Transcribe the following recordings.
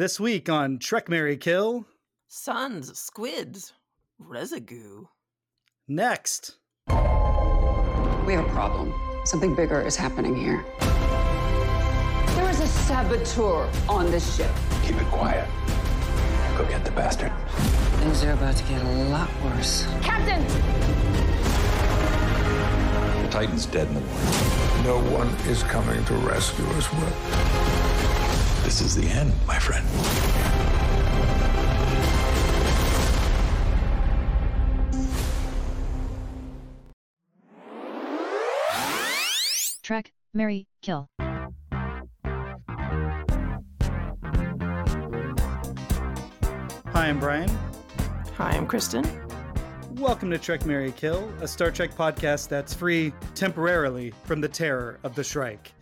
This week on Trek Marry Kill. Suns, squids, residue. Next. We have a problem. Something bigger is happening here. There is a saboteur on this ship. Keep it quiet. Go get the bastard. Things are about to get a lot worse. Captain! The Titan's dead in the water. No one is coming to rescue us, Will. This is the end, my friend. Trek, Marry, Kill. Hi, I'm Bryan. Hi, I'm Kristen. Welcome to Trek Marry Kill, a Star Trek podcast that's free temporarily from the terror of the Shrike.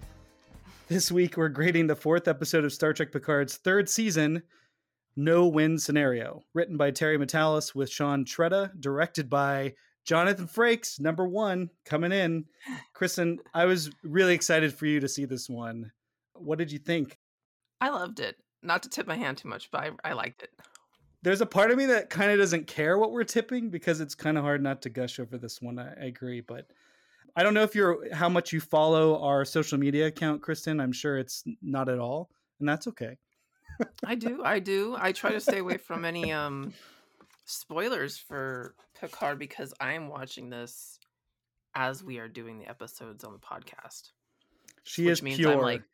This week, we're grading the fourth episode of Star Trek Picard's third season, No Win Scenario, written by Terry Matalas with Sean Tretta, directed by Jonathan Frakes, number one, coming in. Kristen, I was really excited for you to see this one. What did you think? I loved it. Not to tip my hand too much, but I, I liked it. There's a part of me that kind of doesn't care what we're tipping because it's kind of hard not to gush over this one. I, I agree, but I don't know if you're how much you follow our social media account, Kristen. I'm sure it's not at all, and that's okay. I do. I do. I try to stay away from any um spoilers for Picard because I'm watching this as we are doing the episodes on the podcast. She which is means pure. I'm like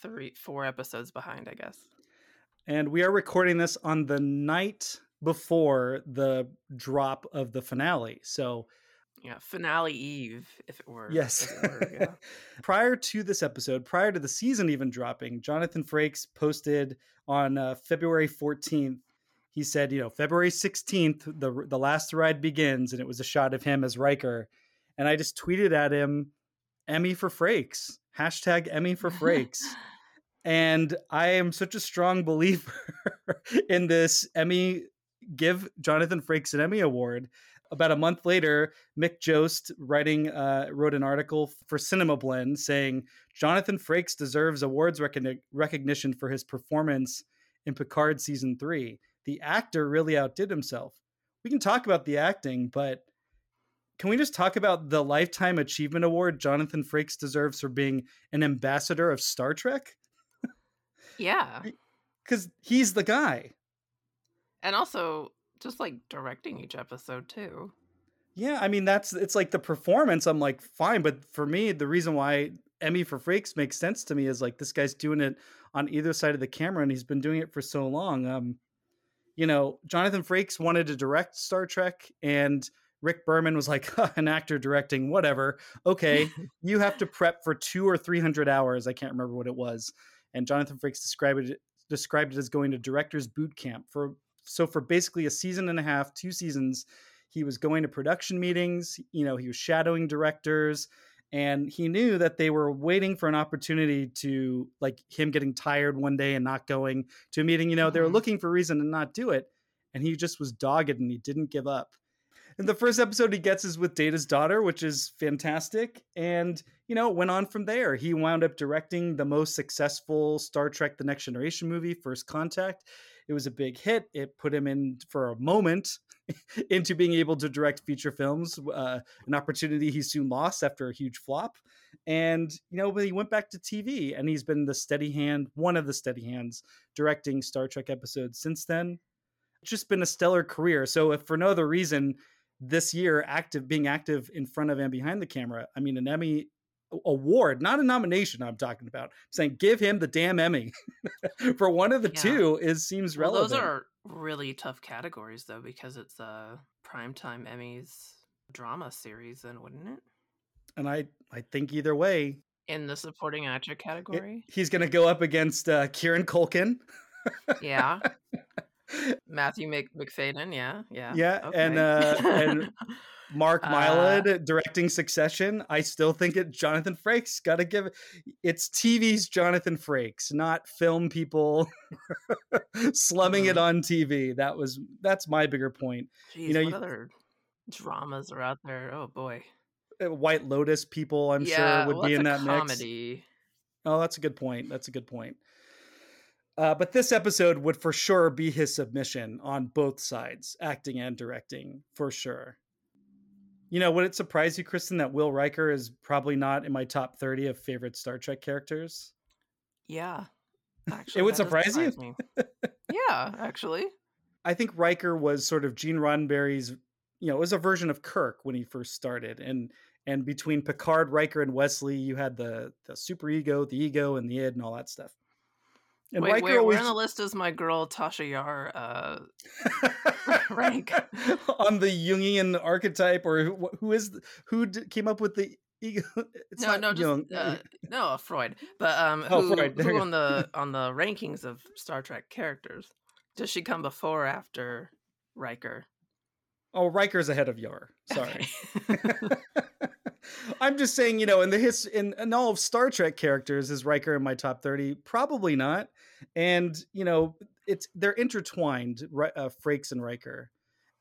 three, four episodes behind, I guess. and we are recording this on the night before the drop of the finale. So Yeah, finale eve, if it were. Yes. it were, yeah. prior to this episode, prior to the season even dropping, Jonathan Frakes posted on uh, February 14th. He said, you know, February 16th, the the last ride begins, and it was a shot of him as Riker. And I just tweeted at him, Emmy for Frakes, hashtag Emmy for Frakes. and I am such a strong believer in this Emmy. Give Jonathan Frakes an Emmy award about a month later, Mick Joest writing uh, wrote an article for Cinema Blend saying Jonathan Frakes deserves awards recogni- recognition for his performance in Picard season three. The actor really outdid himself. We can talk about the acting, but can we just talk about the lifetime achievement award Jonathan Frakes deserves for being an ambassador of Star Trek? Yeah. Because he's the guy. And also just like directing each episode too. Yeah, I mean that's it's like the performance. I'm like fine, but for me, the reason why Emmy for Frakes makes sense to me is like this guy's doing it on either side of the camera, and he's been doing it for so long. Um, you know, Jonathan Frakes wanted to direct Star Trek, and Rick Berman was like, an actor directing, whatever. Okay, you have to prep for two or three hundred hours. I can't remember what it was. And Jonathan Frakes described it described it as going to director's boot camp for so for basically a season and a half, two seasons, he was going to production meetings. You know, he was shadowing directors, and he knew that they were waiting for an opportunity to like him getting tired one day and not going to a meeting. You know, they were Mhm. looking for a reason to not do it, and he just was dogged and he didn't give up. And the first episode he gets is with Data's daughter, which is fantastic. And, you know, it went on from there. He wound up directing the most successful Star Trek The Next Generation movie, First Contact. It was a big hit. It put him in for a moment into being able to direct feature films, uh, an opportunity he soon lost after a huge flop. And, you know, but he went back to TV and he's been the steady hand, one of the steady hands, directing Star Trek episodes since then. It's just been a stellar career. So, if for no other reason, this year, active being active in front of and behind the camera, I mean, an Emmy award, not a nomination. I'm talking about I'm saying give him the damn Emmy for one of the Yeah. two. Is seems Well, relevant. those are really tough categories though, because it's a primetime Emmys drama series, then wouldn't it? and I I think either way, In the supporting actor it- category. he's going to go up against uh, Kieran Culkin. yeah. Matthew Mc- Macfadden, yeah, yeah. Yeah, and, uh, and Mark Uh, Mylod directing Succession. I still think it Jonathan Frakes got to give it. It's TV's Jonathan Frakes, not film people slumming it Mhm. on TV. That was that's my bigger point. Jeez, you know, what you- other dramas are out there? Oh boy. Uh, White Lotus people, I'm yeah, sure, would well, be in that a mix. comedy. Oh, that's a good point. That's a good point. Uh, but this episode would for sure be his submission on both sides, acting and directing, for sure. You know, would it surprise you, Kristen, that Will Riker is probably not in my top 30 of favorite Star Trek characters? Yeah. Actually, it would does surprise you? me. yeah, actually. I think Riker was sort of Gene Roddenberry's, you know, it was a version of Kirk when he first started. And and between Picard, Riker, and Wesley, you had the the super ego, the ego, and the id, and all that stuff. And Wait, Riker always where on the list is my girl Tasha Yar uh, rank? on the Jungian archetype, or who, who is the- who d- came up with the ego? It's no, no, Jung. just uh, no Freud. But um, Oh, who, Freud, who on the on the rankings of Star Trek characters? Does she come before or after Riker? oh, Riker's ahead of Yar. Sorry. Okay. I'm just saying, you know, in the his in, in all of Star Trek characters, is Riker in my top thirty? Probably not. And you know, it's they're intertwined, uh, Frakes and Riker.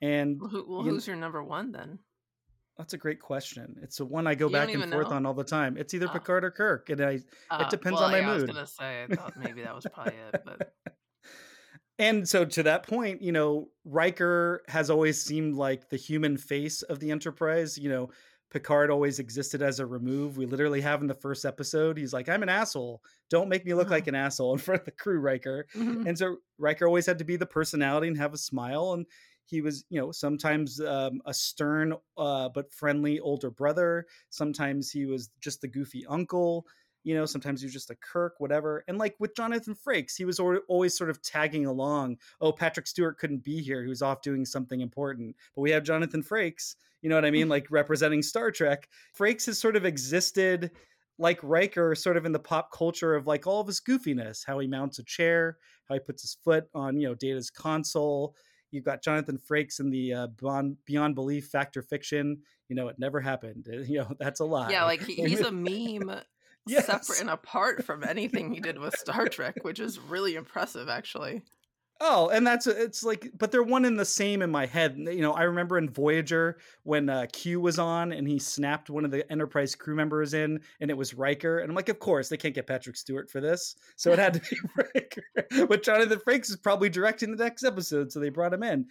And well, who, well, you- who's your number one then? that's a great question. It's the one I go You back and forth know? on all the time. It's either Ah. Picard or Kirk, and I Uh, depends well, on my yeah, I was gonna say I thought maybe that was probably it, but And so to that point, you know, Riker has always seemed like the human face of the Enterprise. You know, Picard always existed as a remove. We literally have in the first episode, he's like, I'm an asshole. Don't make me look like an asshole in front of the crew, Riker. Mhm. And so Riker always had to be the personality and have a smile. And he was, you know, sometimes um, a stern uh, but friendly older brother. Sometimes he was just the goofy uncle. You know, sometimes he was just a Kirk, whatever. And like with Jonathan Frakes, he was always sort of tagging along. Oh, Patrick Stewart couldn't be here. He was off doing something important. But we have Jonathan Frakes, you know what I mean? Like representing Star Trek. Frakes has sort of existed like Riker, sort of in the pop culture of like all of his goofiness, how he mounts a chair, how he puts his foot on, you know, Data's console. You've got Jonathan Frakes in the uh, Beyond, Beyond Belief Fact or Fiction. You know, it never happened. You know, that's a lie. yeah, like he, he's a meme Yes. separate and apart from anything he did with Star Trek, which is really impressive, actually. Oh, and that's it's like, but they're one and the same in my head. You know, I remember in Voyager when uh, Q was on and he snapped one of the Enterprise crew members in, and it was Riker, and I'm like, of course they can't get Patrick Stewart for this, so it had to be Riker. But Jonathan Frakes is probably directing the next episode, so they brought him in.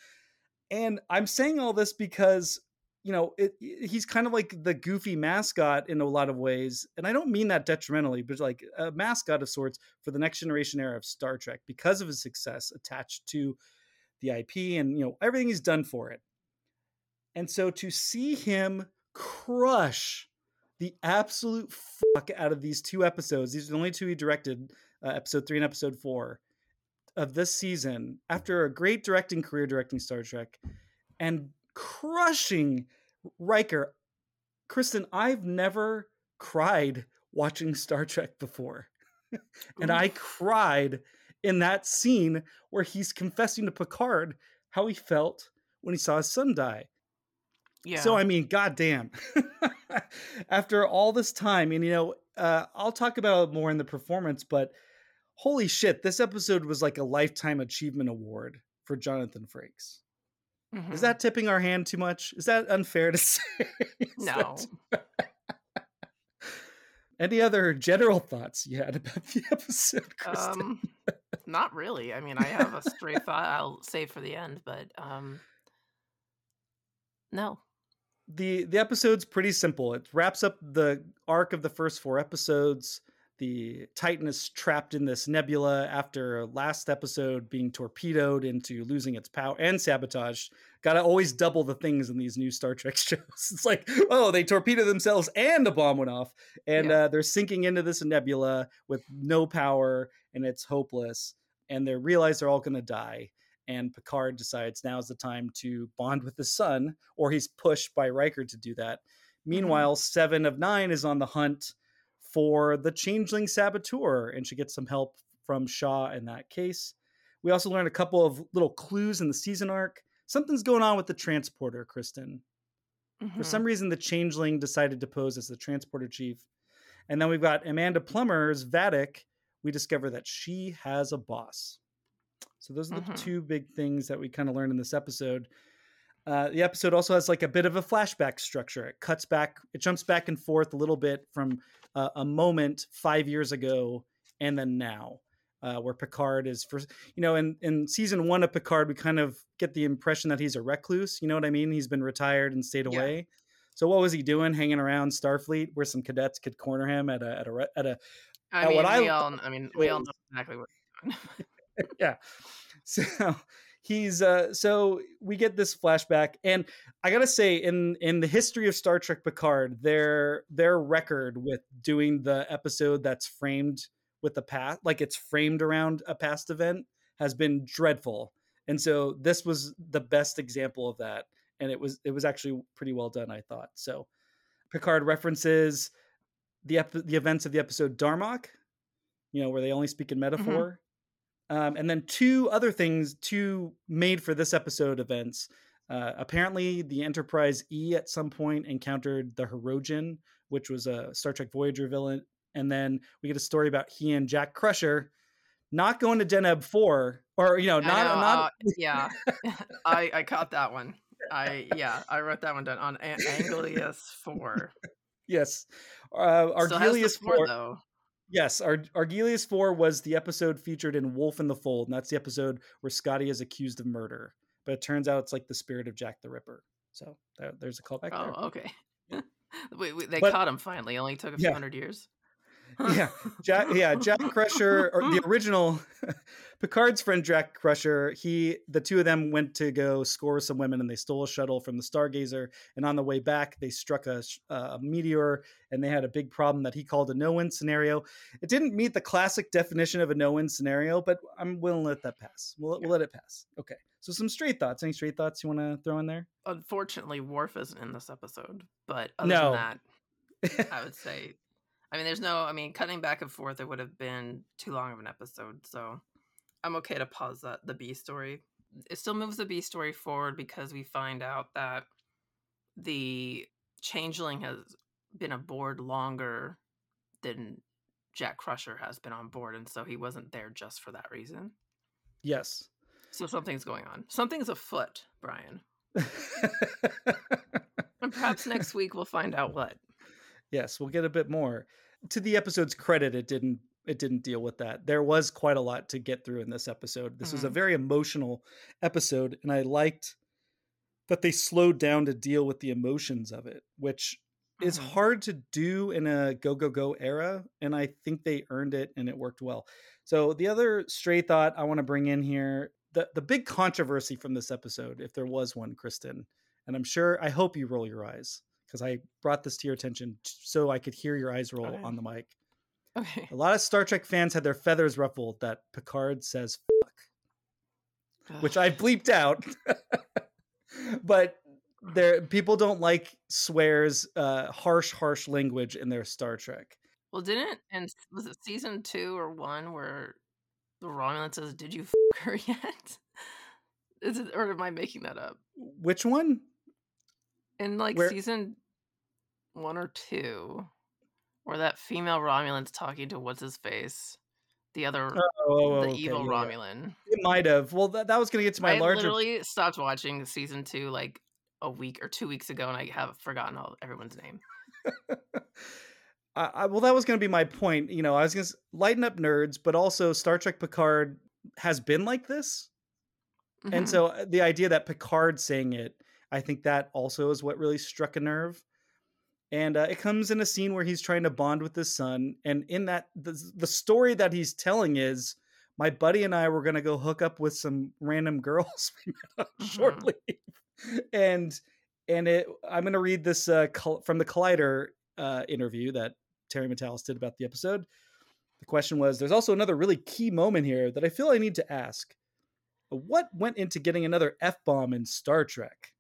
And I'm saying all this because you know it, he's kind of like the goofy mascot in a lot of ways, and I don't mean that detrimentally, but like a mascot of sorts for the next generation era of Star Trek because of his success attached to the IP and you know everything he's done for it. And so to see him crush the absolute fuck out of these two episodes, these are the only two he directed, uh, episode 3 and episode 4 of this season after a great directing career directing Star Trek and crushing Riker. Kristen, I've never cried watching Star Trek before. and I cried in that scene where he's confessing to Picard how he felt when he saw his son die. Yeah. So I mean, goddamn. After all this time, and you know, uh, I'll talk about it more in the performance, but holy shit, this episode was like a lifetime achievement award for Jonathan Frakes. Mhm. Is that tipping our hand too much? Is that unfair to say? No? Any other general thoughts you had about the episode, Kristen? Um, not really. I mean, I have a stray thought I'll save for the end, but um, no. the the episode's pretty simple. It wraps up the arc of the first four episodes. The Titan is trapped in this nebula after last episode being torpedoed into losing its power and sabotage. Got to always double the things in these new Star Trek shows. It's like, oh, they torpedoed themselves and a bomb went off, and Yeah. uh, they're sinking into this nebula with no power, and it's hopeless. And they realize they're all going to die and Picard decides now's the time to bond with his son, or he's pushed by Riker to do that. Meanwhile, Seven of Nine is on the hunt for the changeling saboteur, and she gets some help from Shaw in that case. We also learn a couple of little clues in the season arc. Something's going on with the transporter, Kristen. For Mhm. some reason, the changeling decided to pose as the transporter chief. And then we've got Amanda Plummer's Vatic. We discover that she has a boss. So those are the Mhm. two big things that we kind of learned in this episode. Uh, the episode also has like a bit of a flashback structure. It cuts back, it jumps back and forth a little bit from uh, a moment five years ago and then now. uh, where Picard is for you know in in season one of Picard we kind of get the impression that he's a recluse. You know what I mean? He's been retired and stayed Yeah. away. So what was he doing? Hanging around Starfleet, where some cadets could corner him at a at a at a I Uh, mean, what I we all. I mean, we all know exactly what. he's doing. yeah. So he's uh so we get this flashback and I got to say in in the history of Star Trek Picard their their record with doing the episode that's framed with the past like it's framed around a past event has been dreadful. And so this was the best example of that and it was it was actually pretty well done I thought. So Picard references the ep- the events of the episode Darmok, you know, where they only speak in metaphor. Um, and then two other things, two made for this episode events. Uh, apparently, the Enterprise E at some point encountered the Hirogen, which was a Star Trek Voyager villain. And then we get a story about he and Jack Crusher not going to Deneb 4, or, you know, not, know, not uh, yeah, I I caught that one. I yeah, I wrote that one down on An- Anglius four. yes. Uh, Still has the Argelius four 4, though. Yes, Ar- Argelius 4 was the episode featured in Wolf in the Fold, and that's the episode where Scotty is accused of murder. But it turns out it's like the spirit of Jack the Ripper. So there, there's a callback oh, there. Oh, okay. wait, wait, they But- caught him finally. It only took a few Yeah. hundred years. Yeah, Jack. Yeah, Jack Crusher, or the original Picard's friend Jack Crusher. He, the two of them went to go score some women, and they stole a shuttle from the Stargazer. And on the way back, they struck a, uh, a meteor, and they had a big problem that he called a no-win scenario. It didn't meet the classic definition of a no-win scenario, but I'm willing to let that pass. We'll, we'll let it pass. Okay. So some straight thoughts. Any straight thoughts you want to throw in there? Unfortunately, Worf isn't in this episode. But other No. than that, I would say, I mean, there's no. I mean, cutting back and forth, it would have been too long of an episode. So I'm okay to pause that the B story. It still moves the B story forward because we find out that the changeling has been aboard longer than Jack Crusher has been on board, and so he wasn't there just for that reason. yes. So something's going on. Something's afoot, Bryan. And perhaps next week we'll find out what. yes we'll get a bit more to the episode's credit it didn't it didn't deal with that there was quite a lot to get through in this episode this was a Mhm. very emotional episode and i liked that they slowed down to deal with the emotions of it which is Mhm. hard to do in a go go go era and i think they earned it and it worked well so the other stray thought i want to bring in here the, the big controversy from this episode if there was one kristen and i'm sure i hope you roll your eyes because i brought this to your attention so i could hear your eyes roll Okay. on the mic Okay. a lot of star trek fans had their feathers ruffled that picard says fuck which i bleeped out but there people don't like swears uh harsh harsh language in their star trek Well, didn't and was it season two or one where the Romulan says, "Did you f- her yet?" Is it or am I making that up? which one In like Where- season one or two, where that female Romulan's talking to what's his face, the other oh, the okay, evil yeah. Romulan. it might have well that, that was going to get to my I larger I literally stopped watching season two like a week or two weeks ago, and I have forgotten all everyone's name. I, I, well, that was going to be my point. You know, I was going to lighten up nerds, but also Star Trek Picard has been like this, and Mhm. so uh, the idea that Picard saying it, I think that also is what really struck a nerve. And uh, it comes in a scene where he's trying to bond with his son, and in that the, the story that he's telling is, my buddy and I were going to go hook up with some random girls shortly, met on short Mhm. and and it I'm going to read this uh, col- from the Collider uh, interview that Terry Matalas did about the episode. The question was There's also another really key moment here that I feel I need to ask. What went into getting another F bomb in Star Trek?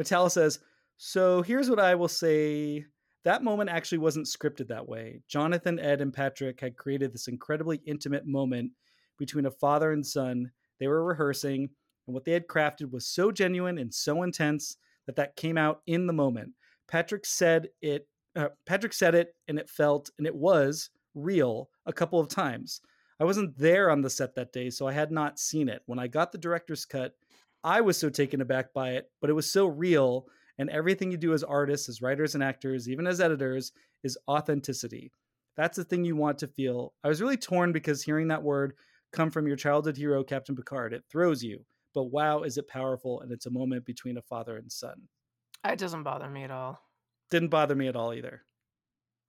Matalas says, So here's what I will say. That moment actually wasn't scripted that way. Jonathan, Ed, and Patrick had created this incredibly intimate moment between a father and son. They were rehearsing, and what they had crafted was so genuine and so intense that that came out in the moment. Patrick said it. Uh, Patrick said it, and it felt, and it was real a couple of times. I wasn't there on the set that day, so I had not seen it. When I got the director's cut, I was so taken aback by it, but it was so real. And everything you do as artists, as writers and actors, even as editors, is authenticity. That's the thing you want to feel. I was really torn because hearing that word come from your childhood hero, Captain Picard, it throws you. But wow, is it powerful? And it's a moment between a father and son. It doesn't bother me at all. Didn't bother me at all either.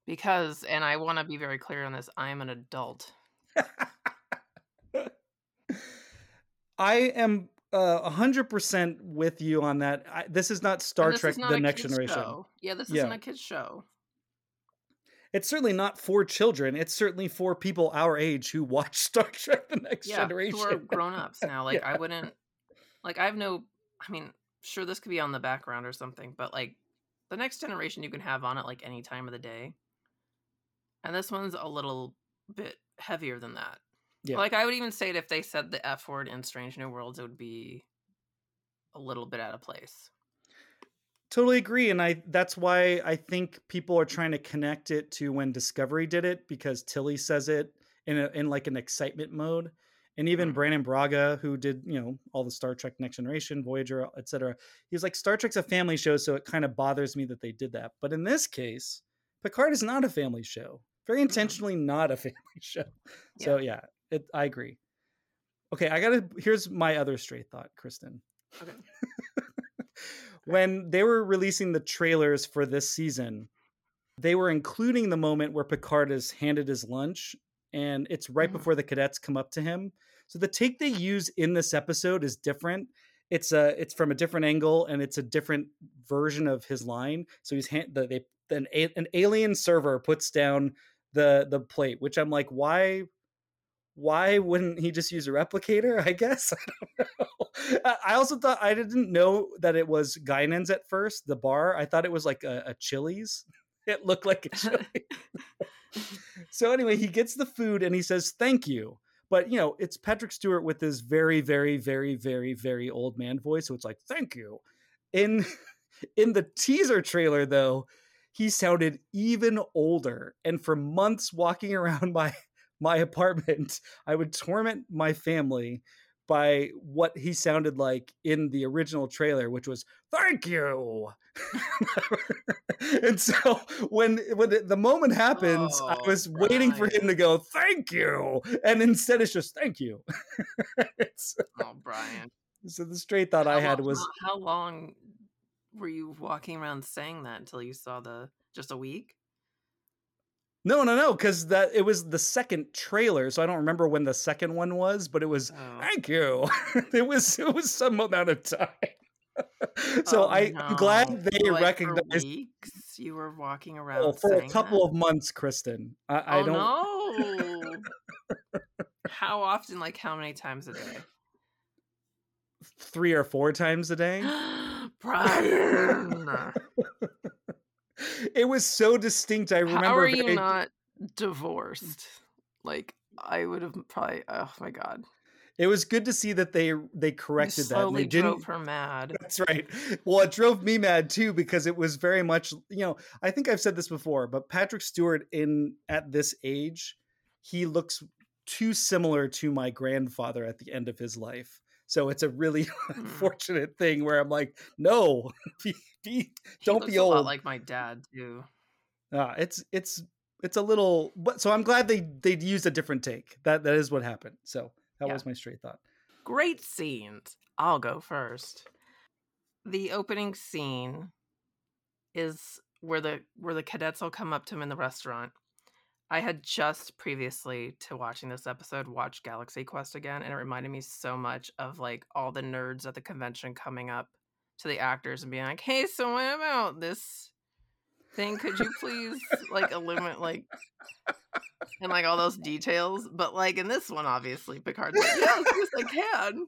Because, and I want to be very clear on this, I'm an adult. I am uh, 100% with you on that. I, this is not Star Trek not The Next Generation. show. Yeah, this Yeah. isn't a kid's show. It's certainly not for children. It's certainly for people our age who watch Star Trek The Next yeah, Generation. who are grown ups now. Like I wouldn't like I have no I mean, sure this could be on the background or something, but like the next generation you can have on it like any time of the day. And this one's a little bit heavier than that. Yeah. Like I would even say that if they said the F word in Strange New Worlds, it would be a little bit out of place. Totally agree, and I that's why I think people are trying to connect it to when Discovery did it because Tilly says it in a, in like an excitement mode, and even Hmm. Brannon Braga, who did you know all the Star Trek Next Generation, Voyager, etc. He's like Star Trek's a family show, so it kind of bothers me that they did that. But in this case, Picard is not a family show. Very intentionally not a family show. So yeah, it, I agree. Okay, I gotta. Here's my other straight thought, Kristen Okay. when they were releasing the trailers for this season, they were including the moment where Picard is handed his lunch, and it's right Mhm. before the cadets come up to him. So the take they use in this episode is different. It's a it's from a different angle, and it's a different version of his line. So he's hand, the, they an, an alien server puts down the the plate, which I'm like, why why wouldn't he just use a replicator? I guess I don't know. I- also thought I didn't know that it was Guinan's at first. The bar, I thought it was like a, a Chili's. It looked like a Chili's. so anyway, he gets the food and he says thank you. But you know, it's Patrick Stewart with his very, very, very, very, very old man voice. So it's like thank you. In in the teaser trailer, though, he sounded even older. And for months walking around my my apartment, I would torment my family by what he sounded like in the original trailer, which was "Thank you." and so when when the, the moment happens, I Oh, was waiting for him to go "Thank you," and instead it's just "Thank you." It's- Oh, Bryan. so the straight thought I had long- was how, how long were you walking around saying that until you saw the just a week? No, no, no, because that it was the second trailer, so I don't remember when the second one was, but it was Oh. thank you. it was it was some amount of time. so Oh, I, I'm glad they Like, for recognized weeks you were walking oh, around oh, for a couple that? of months, Kristen. I, I oh don't. no! how often? Like how many times a day? Three or four times a day. Bryan, it was so distinct. I remember. how are you very- not divorced? Like I would have probably. Oh my god! It was good to see that they they corrected that. they didn't. drove her mad. That's right. Well, it drove me mad too because it was very much, you know, I think I've said this before, but Patrick Stewart in at this age, he looks too similar to my grandfather at the end of his life. So it's a really Hmm. unfortunate thing where I'm like, no, be, be, don't be a lot old. like my dad too. Ah, it's it's it's a little, but so I'm glad they they used a different take. That that is what happened. So that Yeah. was my straight thought. Great scenes. I'll go first. The opening scene is where the where the cadets will come up to him in the restaurant. I had just previously to watching this episode watched Galaxy Quest again, and it reminded me so much of like all the nerds at the convention coming up to the actors and being like, "Hey, so what about this thing? Could you please like illuminate like and like all those details?" But like in this one, obviously, Picard's like, "Yes, I can."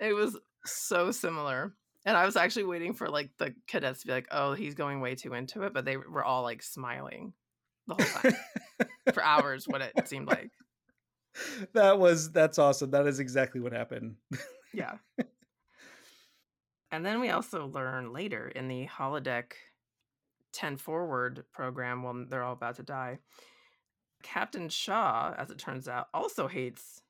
It was so similar. And I was actually waiting for like the cadets to be like, "Oh, he's going way too into it," but they were all like smiling the whole time for hours. What it seemed like, that was that's awesome. That is exactly what happened. yeah. And then we also learn later in the holodeck 10 forward program when they're all about to die, Captain Shaw, as it turns out, also hates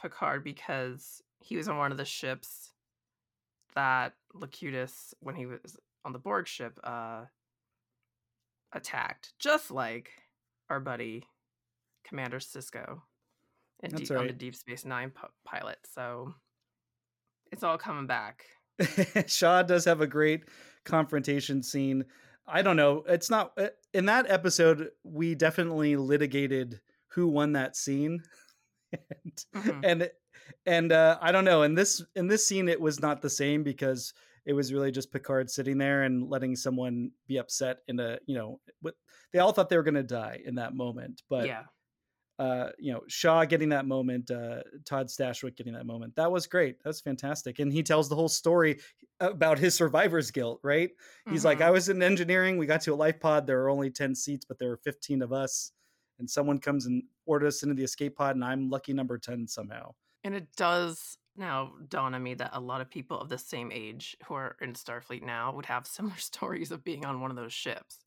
Picard because he was on one of the ships that Locutus, when he was on the Borg ship, uh, attacked, just like our buddy Commander Sisko in That's deep, on the. Deep Space Nine pi- pilot. So it's all coming back. Shaw does have a great confrontation scene. I don't know. It's not uh, in that episode. We definitely litigated who won that scene, and Mhm. and and uh, I don't know. In this in this scene, it was not the same because it was really just Picard sitting there and letting someone be upset in a you know. They all thought they were going to die in that moment, but yeah, uh, you know, Shaw getting that moment, uh, Todd Stashwick getting that moment. That was great. That's fantastic. And he tells the whole story about his survivor's guilt, right? He's like. I was in engineering. We got to a life pod. There were only 10 seats, but there were 15 of us. And someone comes and orders us into the escape pod, and I'm lucky number 10 somehow. and it does now dawn on me that a lot of people of the same age who are in Starfleet now would have similar stories of being on one of those ships.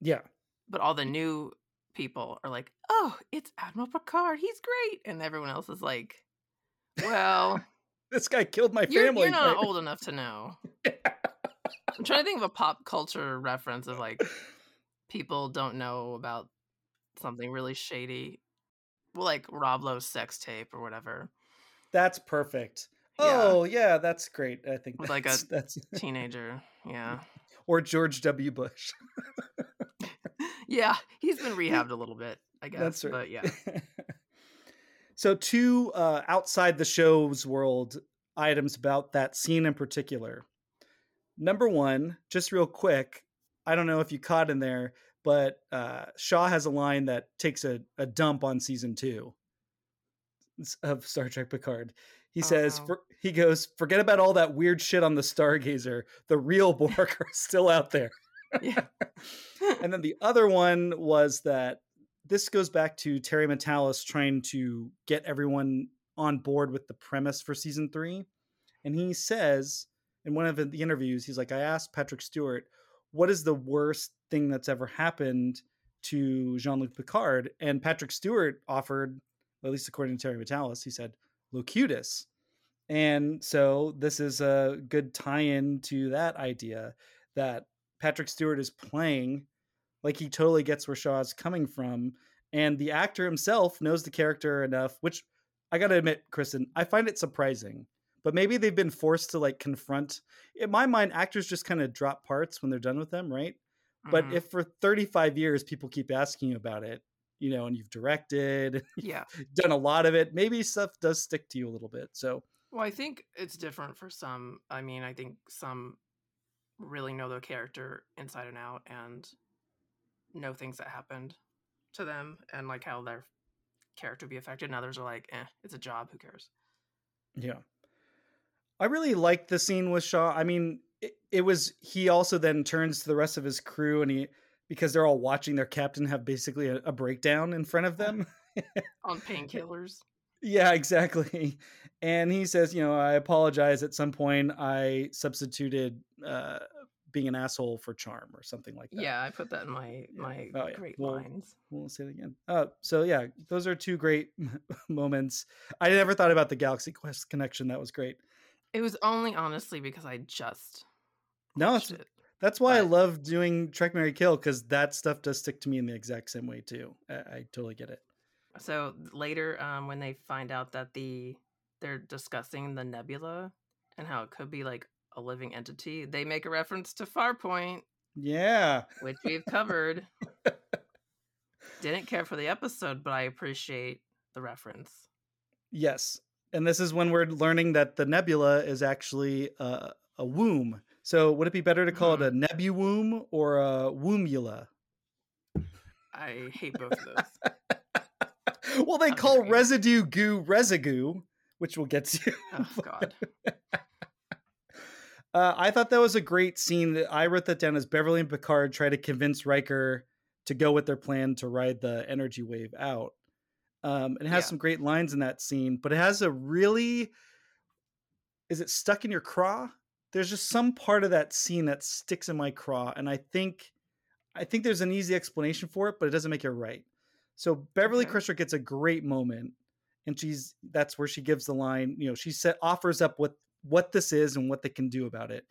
Yeah. But all the new people are like, "Oh, it's Admiral Picard. He's great," and everyone else is like, "Well." This guy killed my You're, family. you're not right? old enough to know. I'm trying to think of a pop culture reference of like people don't know about something really shady. Well, like Rob Lowe's sex tape or whatever. That's perfect. Oh, yeah, that's great. I think With like a that's, that's Teenager. Yeah. or George W. Bush. Yeah. He's been rehabbed a little bit, I guess. That's right. But yeah. so two uh, outside the show's world items about that scene in particular. Number one, just real quick, I don't know if you caught in there, but uh, Shaw has a line that takes a, a dump on season two of Star Trek Picard. He Oh, says, no. for, he goes, forget about all that weird shit on the Stargazer. The real Borg are still out there. Yeah. and then the other one was that this goes back to Terry Matalas trying to get everyone on board with the premise for season three. And he says in one of the interviews, he's like, I asked Patrick Stewart, what is the worst thing that's ever happened to Jean Luc Picard? And Patrick Stewart offered, at least according to Terry Matalas, he said, Locutus. And so this is a good tie in to that idea that Patrick Stewart is playing like he totally gets where Shaw's coming from. And the actor himself knows the character enough, which I got to admit, Kristen, I find it surprising. But maybe they've been forced to like confront. In my mind, actors just kind of drop parts when they're done with them, right? But Mhm. if for 35 years people keep asking you about it, you know, and you've directed, yeah. done a lot of it, maybe stuff does stick to you a little bit. So, Well, I think it's different for some. I mean, I think some really know their character inside and out and know things that happened to them and like how their character would be affected. And others are like, eh, it's a job. Who cares? Yeah. I really liked the scene with Shaw. I mean, it, it was he also then turns to the rest of his crew and he because they're all watching their captain have basically a, a breakdown in front of them. On painkillers. yeah, exactly. And he says, you know, I apologize at some point I substituted uh being an asshole for charm or something like that. Yeah, I put that in my my Oh, yeah. great Well, lines. We'll say it again. Uh, so yeah, those are two great moments. I never thought about the Galaxy Quest connection. That was great. It was only honestly because I just No, it's it. That's why I love doing Trek Marry Kill because that stuff does stick to me in the exact same way too. I, I totally get it. So later, um, when they find out that the they're discussing the nebula and how it could be like a living entity, they make a reference to Farpoint, Yeah. which we've covered. Didn't care for the episode, but I appreciate the reference. Yes. And this is when we're learning that the nebula is actually a, a womb. So would it be better to call it a nebuwomb or a wombula? I hate both of those. well, they I'm call sorry. residue goo residue, which we'll get to. oh God. Uh, I thought that was a great scene. That I wrote that down as Beverly and Picard try to convince Riker to go with their plan to ride the energy wave out. Um, and it has Yeah. some great lines in that scene, but it has a really is it stuck in your craw? There's just some part of that scene that sticks in my craw, and I think I think there's an easy explanation for it, but it doesn't make it right. So Beverly Okay. Crusher gets a great moment, and she's that's where she gives the line. You know, she set offers up what what this is and what they can do about it.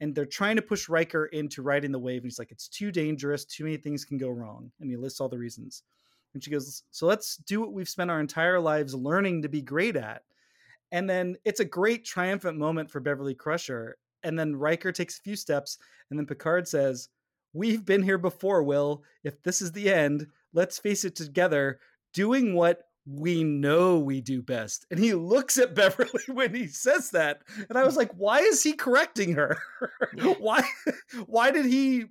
and they're trying to push Riker into riding the wave. And he's like, it's too dangerous. Too many things can go wrong. And he lists all the reasons. And she goes, so let's do what we've spent our entire lives learning to be great at. And then it's a great triumphant moment for Beverly Crusher. And then Riker takes a few steps, and then Picard says, We've been here before, Will. If this is the end, let's face it together, doing what we know we do best. And he looks at Beverly when he says that. And I was like, why is he correcting her? why why did he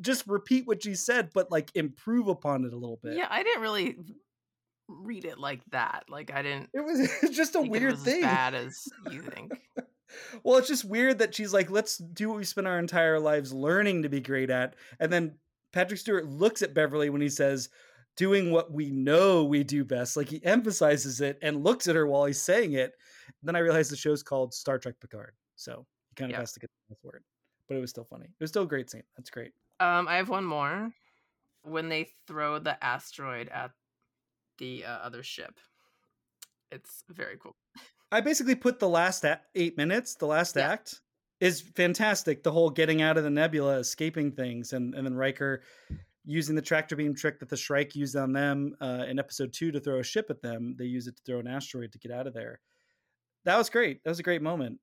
just repeat what she said but like improve upon it a little bit? Yeah, I didn't really read it like that. Like I didn't It was just a weird thing. as bad as you think. well, it's just weird that she's like, let's do what we spend our entire lives learning to be great at. And then Patrick Stewart looks at Beverly when he says, doing what we know we do best. Like he emphasizes it and looks at her while he's saying it. Then I realized the show's called Star Trek Picard. So he kind of Yeah. has to get the word. But it was still funny. It was still a great scene. That's great. Um, I have one more. When they throw the asteroid at the uh, other ship, it's very cool. I basically put the last a- eight minutes, the last Yeah. act is fantastic. The whole getting out of the nebula, escaping things, and, and then Riker using the tractor beam trick that the Shrike used on them uh, in episode two to throw a ship at them. They use it to throw an asteroid to get out of there. That was great. That was a great moment.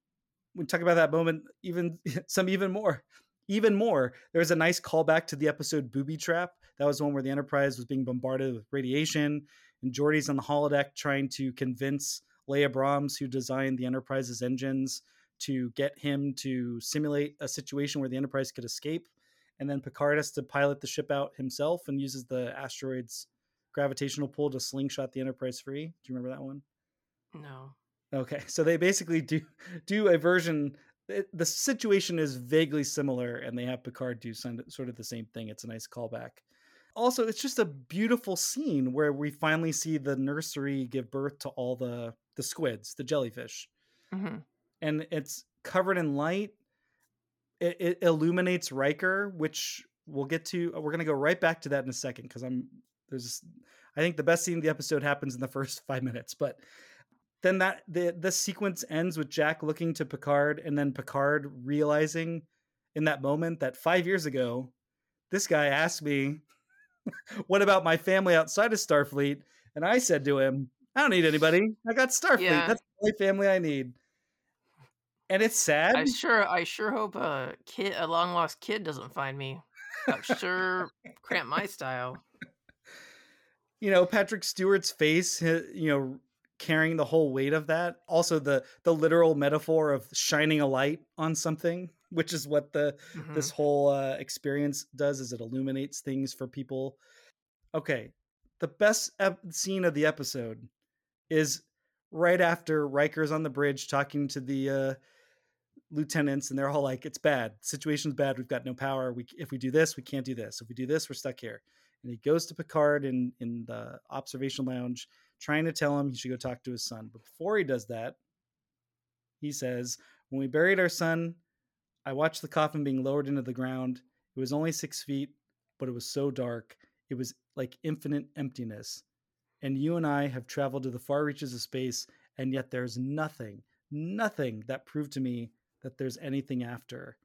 We talk about that moment, even some even more. Even more, there was a nice callback to the episode Booby Trap. That was one where the Enterprise was being bombarded with radiation, and Geordi's on the holodeck trying to convince Leah Brahms, who designed the Enterprise's engines, to get him to simulate a situation where the Enterprise could escape. And then Picard has to pilot the ship out himself and uses the asteroid's gravitational pull to slingshot the Enterprise free. Do you remember that one? No. Okay, so they basically do do a version. it- The situation is vaguely similar, and they have Picard do some- sort of the same thing. It's a nice callback. Also, it's just a beautiful scene where we finally see the nursery give birth to all the the squids, the jellyfish, hmm and it's covered in light. It, it illuminates Riker, which we'll get to. We're gonna go right back to that in a second because I'm there's. I think the best scene of the episode happens in the first five minutes, but then that the the sequence ends with Jack looking to Picard, and then Picard realizing in that moment that five years ago, this guy asked me, "What about my family outside of Starfleet?" And I said to him, "I don't need anybody. I got Starfleet. Yeah. That's the only family I need." And it's sad. I sure, I sure hope a kid, a long lost kid, doesn't find me. That sure cramp my style. you know patrick stewart's face you know carrying the whole weight of that also the the literal metaphor of shining a light on something which is what the Mhm. this whole uh, experience does is it illuminates things for people okay the best ep- scene of the episode is right after Riker's on the bridge talking to the uh, lieutenants, and they're all like, "It's bad. Situation's bad. We've got no power. We if we do this, we can't do this. If we do this, we're stuck here." And he goes to Picard in in the observation lounge, trying to tell him he should go talk to his son. But before he does that, he says, "When we buried our son, I watched the coffin being lowered into the ground. It was only six feet, but it was so dark. It was like infinite emptiness. And you and I have traveled to the far reaches of space, and yet there's nothing, nothing that proved to me that there's anything after.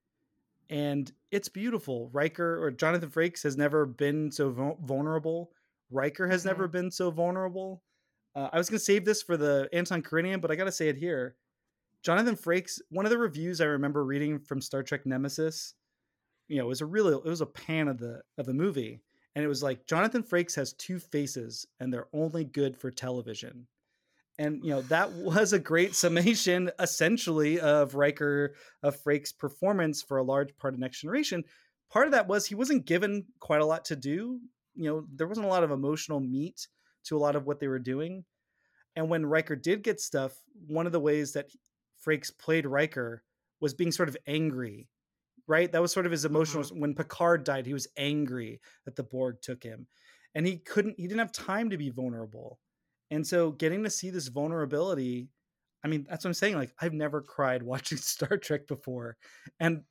And it's beautiful. Riker or Jonathan Frakes has never been so vul- vulnerable. Riker has never been so vulnerable. Uh, I was going to save this for the Anton Karidian, but I got to say it here. Jonathan Frakes, one of the reviews I remember reading from Star Trek Nemesis, you know, it was a really it was a pan of the of the movie, and it was like Jonathan Frakes has two faces, and they're only good for television. And you know that was a great summation, essentially, of Riker of Frakes' performance for a large part of Next Generation. Part of that was he wasn't given quite a lot to do. You know, there wasn't a lot of emotional meat to a lot of what they were doing. And when Riker did get stuff, one of the ways that Frakes played Riker was being sort of angry, right? That was sort of his emotional. When Picard died, he was angry that the Borg took him, and he couldn't. He didn't have time to be vulnerable, and so getting to see this vulnerability. I mean, that's what I'm saying. Like, I've never cried watching Star Trek before, and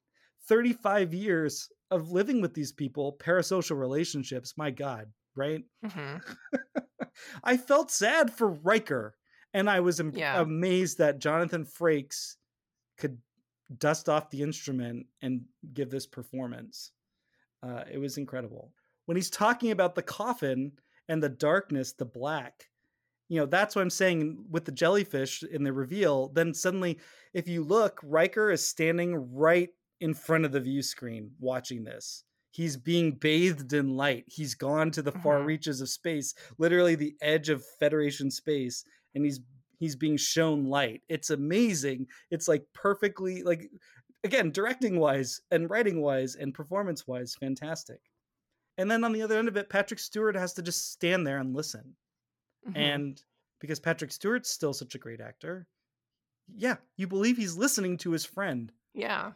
35 years of living with these people, parasocial relationships. My God, right? hmm I felt sad for Riker, and I was am- Yeah. amazed that Jonathan Frakes could dust off the instrument and give this performance. Uh, it was incredible. When he's talking about the coffin and the darkness, the black, you know, that's what I'm saying with the jellyfish in the reveal. Then suddenly, if you look, Riker is standing right in front of the view screen watching this. He's being bathed in light. He's gone to the far Mhm. reaches of space, literally the edge of Federation space, and he's he's being shown light. It's amazing. It's like perfectly like again, directing wise and writing wise and performance wise, fantastic. And then on the other end of it, Patrick Stewart has to just stand there and listen. Mhm. And because Patrick Stewart's still such a great actor, yeah, you believe he's listening to his friend. yeah,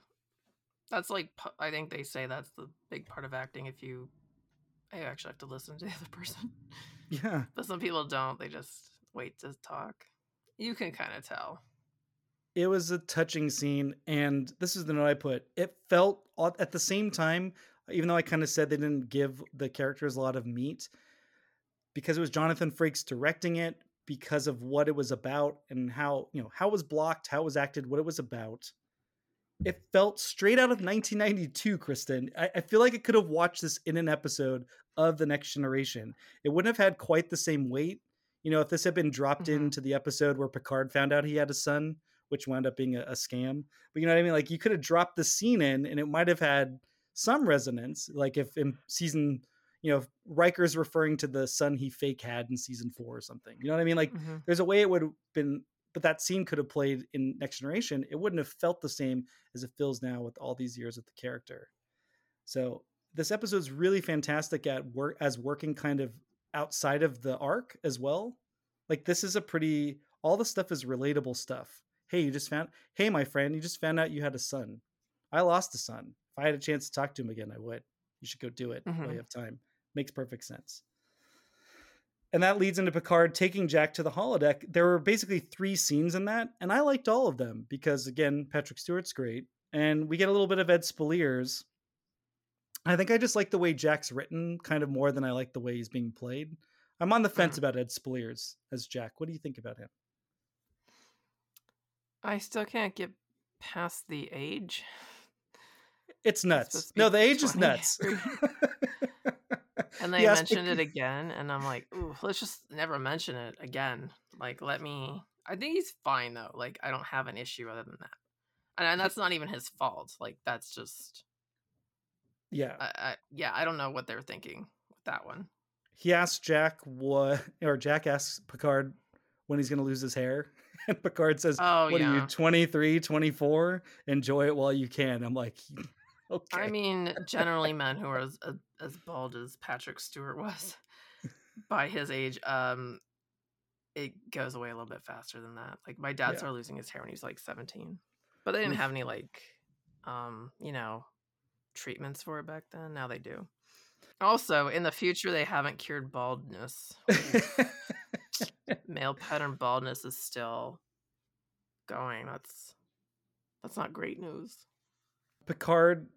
that's like I think they say that's the big part of acting. If you, I actually have to listen to the other person, Yeah. but some people don't. They just wait to talk. You can kind of tell. It was a touching scene, and this is the note I put. It felt at the same time, even though I kind of said they didn't give the characters a lot of meat, because it was Jonathan Frakes directing it, because of what it was about and how you know how it was blocked, how it was acted, what it was about. It felt straight out of 1992, Kristen. I, I feel like I could have watched this in an episode of The Next Generation. It wouldn't have had quite the same weight. You know, if this had been dropped Mhm. into the episode where Picard found out he had a son, which wound up being a, a scam. But you know what I mean? Like you could have dropped the scene in and it might have had some resonance. Like if in season, you know, if Riker's referring to the son he fake had in season four or something. You know what I mean? Like Mhm. there's a way it would have been but that scene could have played in next generation it wouldn't have felt the same as it feels now with all these years with the character so this episode's really fantastic at work as working kind of outside of the arc as well like this is a pretty all the stuff is relatable stuff hey you just found hey my friend you just found out you had a son i lost a son if i had a chance to talk to him again i would you should go do it while Mhm. you have time makes perfect sense and that leads into Picard taking Jack to the holodeck. There were basically three scenes in that, and I liked all of them because again, Patrick Stewart's great, and we get a little bit of Ed Speleers. I think I just like the way Jack's written kind of more than I like the way he's being played. I'm on the fence Mm. about Ed Speleers as Jack. What do you think about him? I still can't get past the age. It's nuts. No, the age is nuts. And they Yes, mentioned it again, and I'm like, ooh, let's just never mention it again. Like, let me. I think he's fine though. Like, I don't have an issue other than that, and, and that's not even his fault. Like, that's just, yeah. I, I, yeah, I don't know what they're thinking with that one. he asks Jack what, or Jack asks Picard when he's going to lose his hair. And Picard says, Oh What are you, yeah. 23, 24? Enjoy it while you can. I'm like, okay. I mean, generally, men who are as, as- as bald as Patrick Stewart was by his age, um, it goes away a little bit faster than that. Like my dad Yeah. started losing his hair when he was like 17, but they didn't have any like, um, you know, treatments for it back then. Now they do. Also, in the future, they haven't cured baldness. Male pattern baldness is still going. That's that's not great news. Picard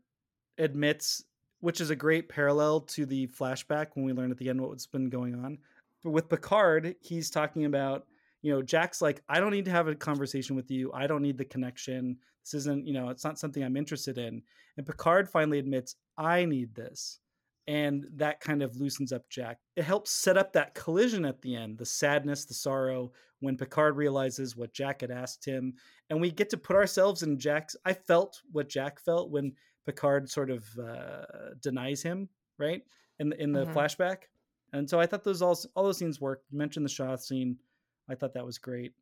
admits, which is a great parallel to the flashback when we learn at the end what's been going on. But with Picard, he's talking about, you know, Jack's like, I don't need to have a conversation with you. I don't need the connection. This isn't, you know, it's not something I'm interested in. And Picard finally admits, I need this. And that kind of loosens up Jack. It helps set up that collision at the end, the sadness, the sorrow, when Picard realizes what Jack had asked him. And we get to put ourselves in Jack's. I felt what Jack felt when Picard sort of uh, denies him, right? In in the Mhm. flashback. And so I thought those all all those scenes worked. You mentioned the Shaw scene. I thought that was great.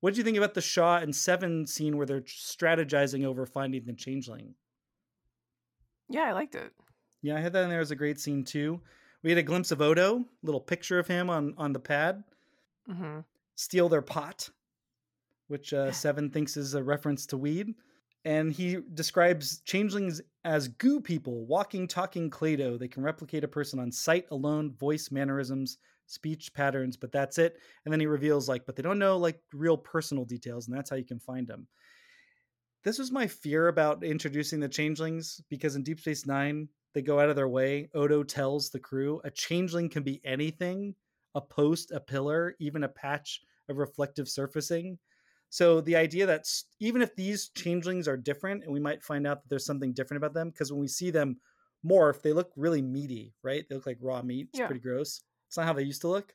What did you think about the Shaw and Seven scene where they're strategizing over finding the changeling? Yeah, I liked it. Yeah, I had that in there as a great scene too. We had a glimpse of Odo, little picture of him on on the pad. hmm Steal their pot, which uh, Seven thinks is a reference to weed. And he describes changelings as goo people, walking, talking Play-Doh. They can replicate a person on sight alone, voice, mannerisms, speech patterns, but that's it. And then he reveals, like, but they don't know, like, real personal details, and that's how you can find them. This was my fear about introducing the changelings because in Deep Space Nine, they go out of their way. Odo tells the crew a changeling can be anything a post, a pillar, even a patch of reflective surfacing. So the idea that even if these changelings are different, and we might find out that there's something different about them, because when we see them morph, they look really meaty, right? They look like raw meat. It's Yeah. pretty gross. It's not how they used to look.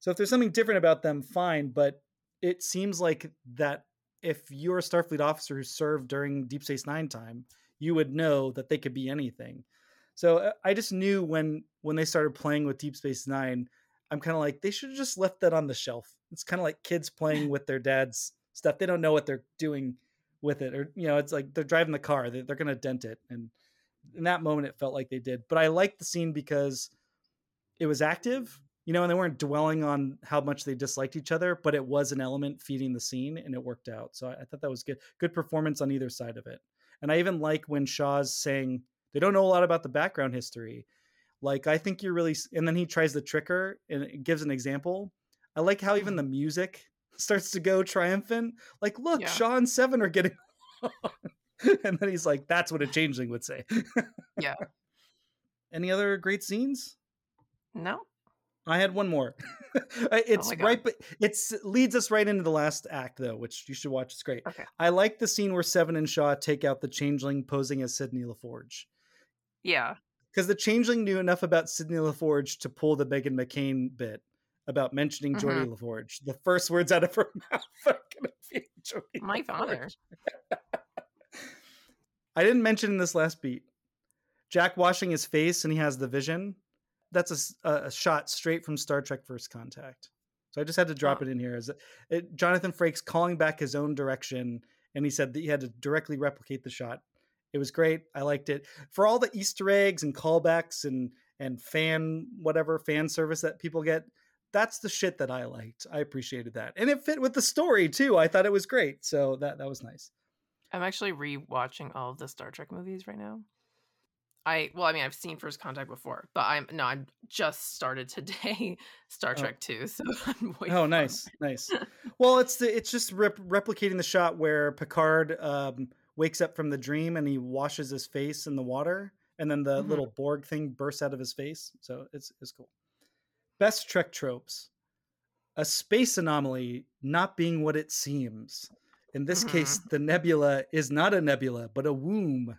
So if there's something different about them, fine. But it seems like that if you're a Starfleet officer who served during Deep Space Nine time, you would know that they could be anything. So uh, I just knew when when they started playing with Deep Space Nine, I'm kind of like they should have just left that on the shelf. It's kind of like kids playing with their dad's stuff. They don't know what they're doing with it, or you know, it's like they're driving the car. They're, they're going to dent it, and in that moment, it felt like they did. But I liked the scene because it was active, you know, and they weren't dwelling on how much they disliked each other, but it was an element feeding the scene, and it worked out. So I, I thought that was good. Good performance on either side of it. And I even like when Shaw's saying they don't know a lot about the background history. Like I think you're really, and then he tries to trick her and it gives an example. I like how even mm-hmm. the music starts to go triumphant. Like, look, Yeah. Shaw and Seven are getting. and then he's like, "That's what a changeling would say." Yeah. Any other great scenes? No. I had one more. it's my God. right, but it's leads us right into the last act, though, which you should watch. It's great. Okay. I like the scene where Seven and Shaw take out the changeling posing as Sidney LaForge Yeah. because the changeling knew enough about Sidney LaForge to pull the Meghan McCain bit about mentioning Mm-hmm. LaForge. The first words out of her mouth are gonna be Geordi My LaForge. father. I didn't mention in this last beat. Jack washing his face and he has the vision. That's a shot straight from Star Trek First Contact. So I just had to drop Oh. it in here. As it, Jonathan Frakes calling back his own direction, and he said that he had to directly replicate the shot. It was great. I liked it for all the Easter eggs and callbacks and and fan whatever fan service that people get. That's the shit that I liked. I appreciated that, and it fit with the story too. I thought it was great. So that that was nice. I'm actually rewatching all of the Star Trek movies right now. I well, I mean, I've seen First Contact before, but I'm no, I'm just started today Star Oh. Trek Two, so I'm Oh, nice, nice. Well, it's the it's just rep- replicating the shot where Picard um, wakes up from the dream and he washes his face in the water, and then the Mhm. little Borg thing bursts out of his face. So it's it's cool. Best Trek tropes: a space anomaly not being what it seems. In this case, the nebula is not a nebula, but a womb.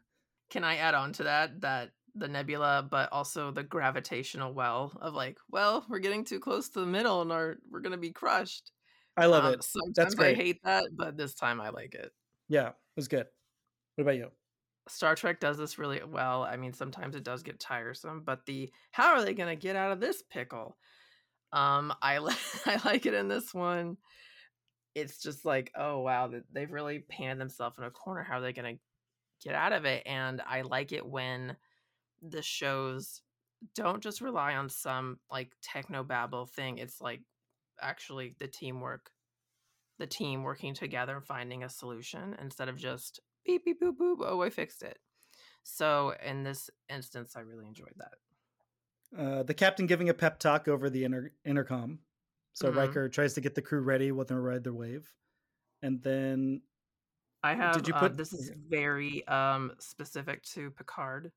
Can I add on to that that the nebula, but also the gravitational well of like, well, we're getting too close to the middle and our we're gonna be crushed. I love Um, it. Sometimes I great. hate that, but this time I like it. Yeah, it was good. What about you? Star Trek does this really well. I mean, sometimes it does get tiresome, but the how are they going to get out of this pickle? Um, I li- I like it in this one. It's just like, oh wow, they've really panned themselves in a corner. How are they going to get out of it? And I like it when the shows don't just rely on some like techno babble thing. It's like actually the teamwork, the team working together and finding a solution instead of just beep beep boop boop. Oh, I fixed it. So in this instance, I really enjoyed that. Uh, the captain giving a pep talk over the inter- intercom. So Mhm. Riker tries to get the crew ready while they ride their wave, and then I have. Did you uh, put- this is very um specific to Picard,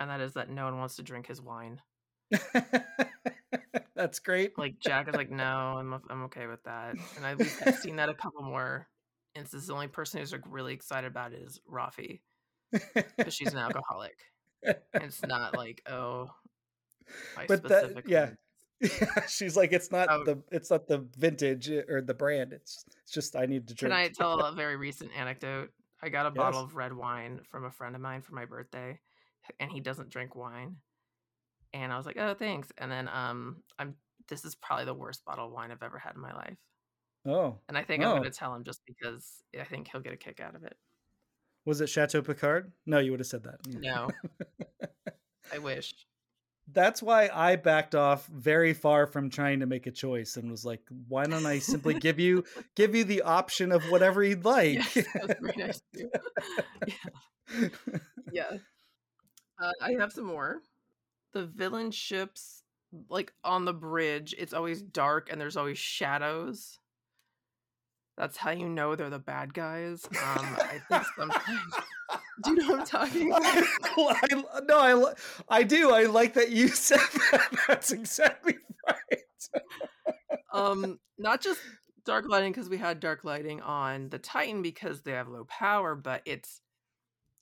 and that is that no one wants to drink his wine. that's great. Like Jack is like, no, I'm I'm okay with that, and I, we've I've seen that a couple more instances. The only person who's like really excited about it is Raffi, because she's an alcoholic. It's not like oh, I but that yeah she's like it's not Oh. the it's not the vintage uh, or the brand it's it's just i need to drink. Can I tell a very recent anecdote? I got a Yes. bottle of red wine from a friend of mine for my birthday, and he doesn't drink wine. And I was like, "Oh, thanks." And then um, I'm this is probably the worst bottle of wine I've ever had in my life, oh and I think I'm Oh. going to tell him just because I think he'll get a kick out of it. was it chateau picard no you would have said that Yeah. No, I wish. That's why i backed off very far from trying to make a choice and was like why don't i simply give you give you the option of whatever you'd like Yes, nice yeah. yeah. Uh, I have some more. The villain ships, like on the bridge, it's always dark and there's always shadows. That's how you know they're the bad guys. Um, I think sometimes. Do you know what I'm talking about? I, no, I, I do. I like that you said that. That's exactly right. um, not just dark lighting because we had dark lighting on the Titan because they have low power, but it's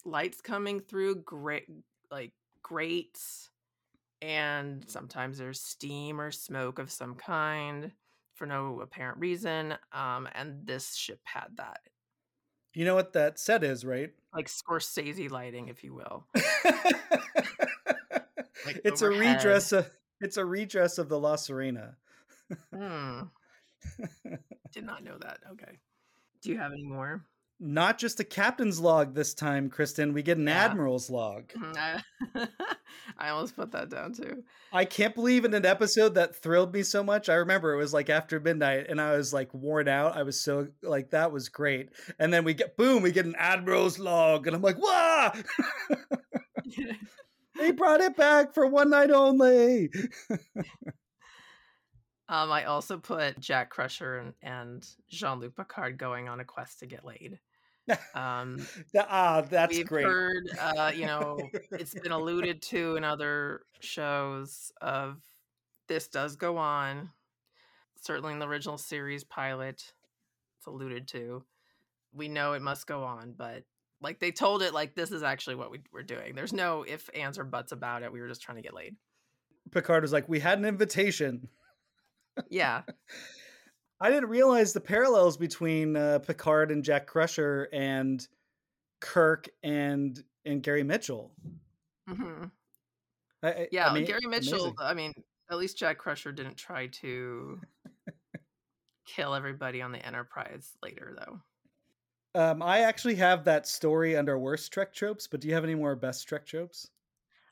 lights coming through great like grates and sometimes there's steam or smoke of some kind for no apparent reason um and this ship had that You know what that set is, right? like scorsese lighting if you will Like it's a redress of it's a redress of the La Sirena. hmm. did not know that okay do you have any more Not just a captain's log this time, Kristen. We get an Yeah. admiral's log. Mhm, I, I almost put that down too I can't believe in an episode that thrilled me so much. I remember it was like after midnight and I was like worn out. I was so like that was great. And then we get boom, we get an admiral's log and I'm like, "Wow!" they brought it back for one night only. Um, I also put Jack Crusher and, and Jean Luc Picard going on a quest to get laid. Um, ah, that's we've great. heard, uh, you know, it's been alluded to in other shows of this does go on. Certainly in the original series pilot, it's alluded to. We know it must go on, but like they told it, like this is actually what we, we're doing. There's no if, ands, or buts about it. We were just trying to get laid. Picard was like, "We had an invitation." Yeah. I didn't realize the parallels between uh, Picard and Jack Crusher and Kirk and and Gary Mitchell. hmm I, I- Yeah, I mean, Gary Mitchell. amazing. I mean, at least Jack Crusher didn't try to kill everybody on the Enterprise later, though. Um, I actually have that story under worst Trek tropes, but do you have any more best Trek tropes?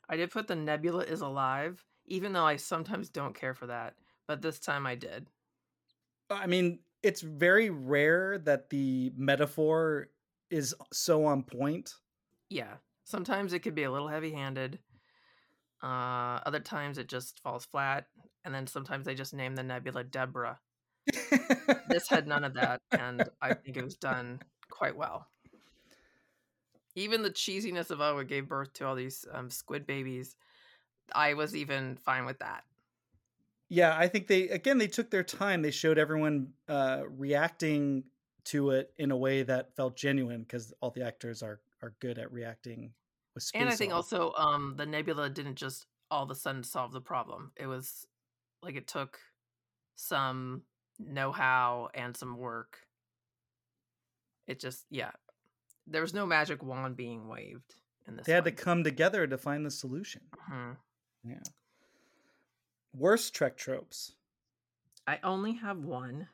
I did put the Nebula is alive, even though I sometimes don't care for that, but this time I did. I mean, it's very rare that the metaphor is so on point. Yeah, sometimes it could be a little heavy-handed. Uh, other times it just falls flat, and then sometimes they just name the nebula Deborah. This had none of that, and I think it was done quite well. Even the cheesiness of oh, it gave birth to all these um, squid babies. I was even fine with that. Yeah, I think they again they took their time. They showed everyone uh, reacting to it in a way that felt genuine because all the actors are are good at reacting with space. and I think on. also um, the nebula didn't just all of a sudden solve the problem. It was like it took some know-how and some work. It just yeah, there was no magic wand being waved in this. they had to come together to find the solution. Mhm. Yeah. Worst Trek tropes. I only have one,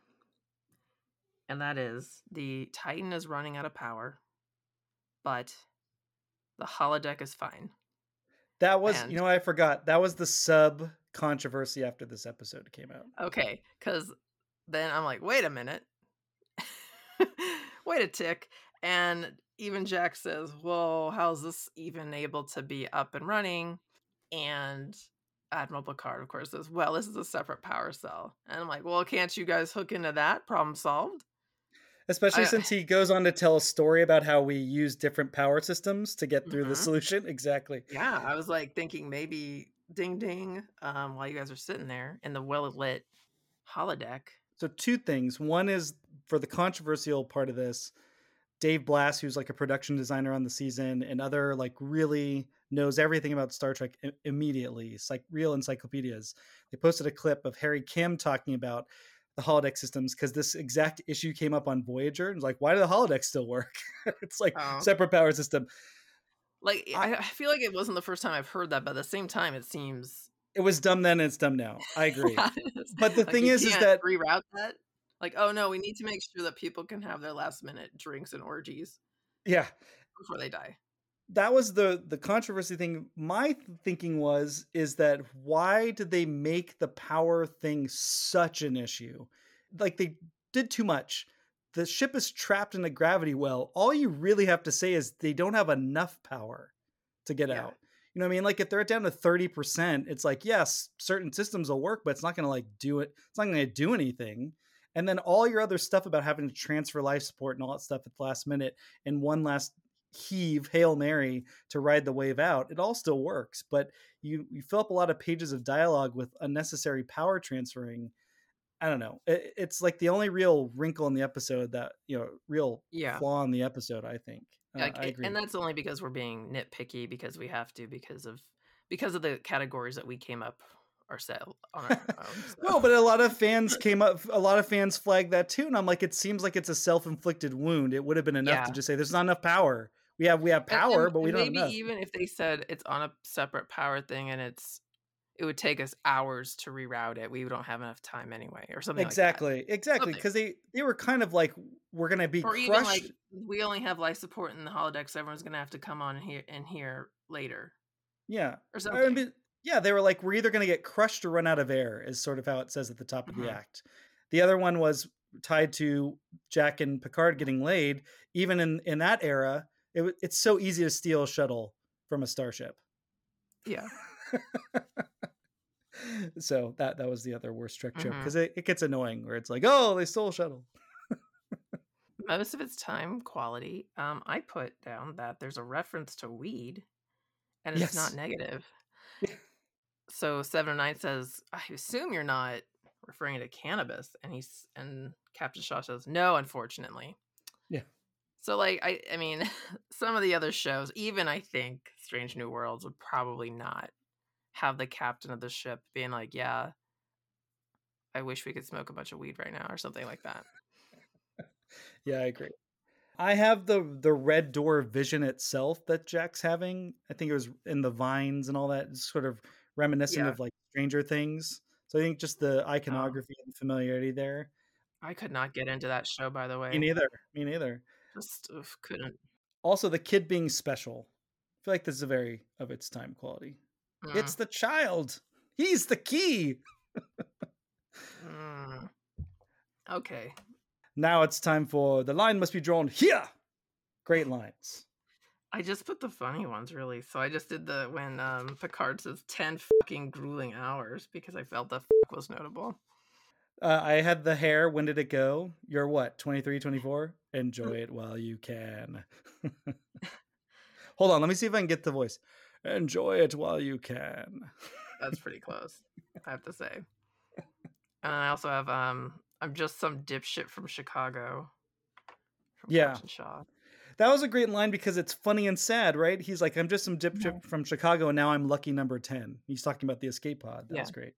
and that is the Titan is running out of power, but the holodeck is fine. That was, And- you know, I forgot. That was the sub controversy after this episode came out. Okay, because then I'm like, wait a minute, wait a tick, and even Jack says, "Well, how's this even able to be up and running?" And Admiral Picard, of course, says, "Well, this is a separate power cell," and I'm like, "Well, can't you guys hook into that? Problem solved." Especially I- since he goes on to tell a story about how we use different power systems to get through the Mhm. solution. Exactly. Yeah, I was like thinking maybe ding ding um, while you guys are sitting there in the well lit holodeck. So two things. One is for the controversial part of this, Dave Blass, who's like a production designer on the season and other like really knows everything about Star Trek immediately. It's like real encyclopedias. They posted a clip of Harry Kim talking about the holodeck systems because this exact issue came up on Voyager. And like, why do the holodecks still work? it's like Oh. separate power system. Like eh, I, I feel like it wasn't the first time I've heard that, but at the same time, it seems. It was dumb then and it's dumb now. I agree. But the Like, thing is, is that reroute that. Like, oh no, we need to make sure that people can have their last minute drinks and orgies yeah, before they die. That was the the controversy thing. My thinking was is that why did they make the power thing such an issue? Like they did too much. The ship is trapped in a gravity well. All you really have to say is they don't have enough power to get Yeah. out. You know what i mean? Like if they're down to 30% it's like yes certain systems will work but it's not going to like do it it's not going to do anything. And then all your other stuff about having to transfer life support and all that stuff at the last minute and one last heave hail mary to ride the wave out it all still works but you you fill up a lot of pages of dialogue with unnecessary power transferring I don't know. It, it's like the only real wrinkle in the episode that you know, real Yeah. flaw in the episode. I think. Uh, Like, I agree. and that's only because we're being nitpicky because we have to because of because of the categories that we came up ourselves on our own. so. No, but a lot of fans came up. A lot of fans flagged that too, and I'm like, it seems like it's a self-inflicted wound. It would have been enough to just say, "There's not enough power. We have we have power, and- but we don't maybe enough." even if they said it's on a separate power thing and it's it would take us hours to reroute it. We don't have enough time anyway, or something. exactly, exactly, because they they were kind of like, "We're gonna be Or crushed." even like we only have life support in the holodeck, so everyone's gonna have to come on here and here later yeah, or I something. mean, yeah, they were like, "We're either gonna get crushed or run out of air," is sort of how it says at the top of the Mhm. act. The other one was tied to Jack and Picard getting laid. Even in in that era, it, it's so easy to steal a shuttle from a starship. yeah, so that that was the other worst trick joke Mhm. because it, it gets annoying where it's like, oh, they stole a shuttle. most of its time quality. Um, I put down that there's a reference to weed, and it's not negative. so Seven of Nine says, "I assume you're not referring to cannabis," and he's and Captain Shaw says, "No, unfortunately." So like I I mean, some of the other shows, even I think Strange New Worlds would probably not have the captain of the ship being like, "Yeah, I wish we could smoke a bunch of weed right now," or something like that. Yeah, I agree. I have the the red door vision itself that Jack's having. I think it was in the vines and all that, it's sort of reminiscent Yeah. of like Stranger Things. So I think just the uh-huh. iconography and familiarity there. I could not get into that show, by the way. Me neither. Me neither. Just oof, couldn't. Also, the kid being special. I feel like this is a very of its time quality. Mm, It's the child. He's the key. mm. Okay. Now it's time for the line must be drawn here. Great lines. I just put the funny ones really. So I just did the when um Picard says ten fucking grueling hours because I felt the fuck was notable. Uh, I had the hair. When did it go? You're what, 23, 24? Enjoy it while you can. Hold on. Let me see if I can get the voice. Enjoy it while you can. That's pretty close, I have to say. And I also have um I'm just some dipshit from Chicago. From Yeah. Shaw. That was a great line because it's funny and sad, right? He's like, I'm just some dipshit from Chicago, and now I'm lucky number 10. He's talking about the escape pod. That was Yeah. great.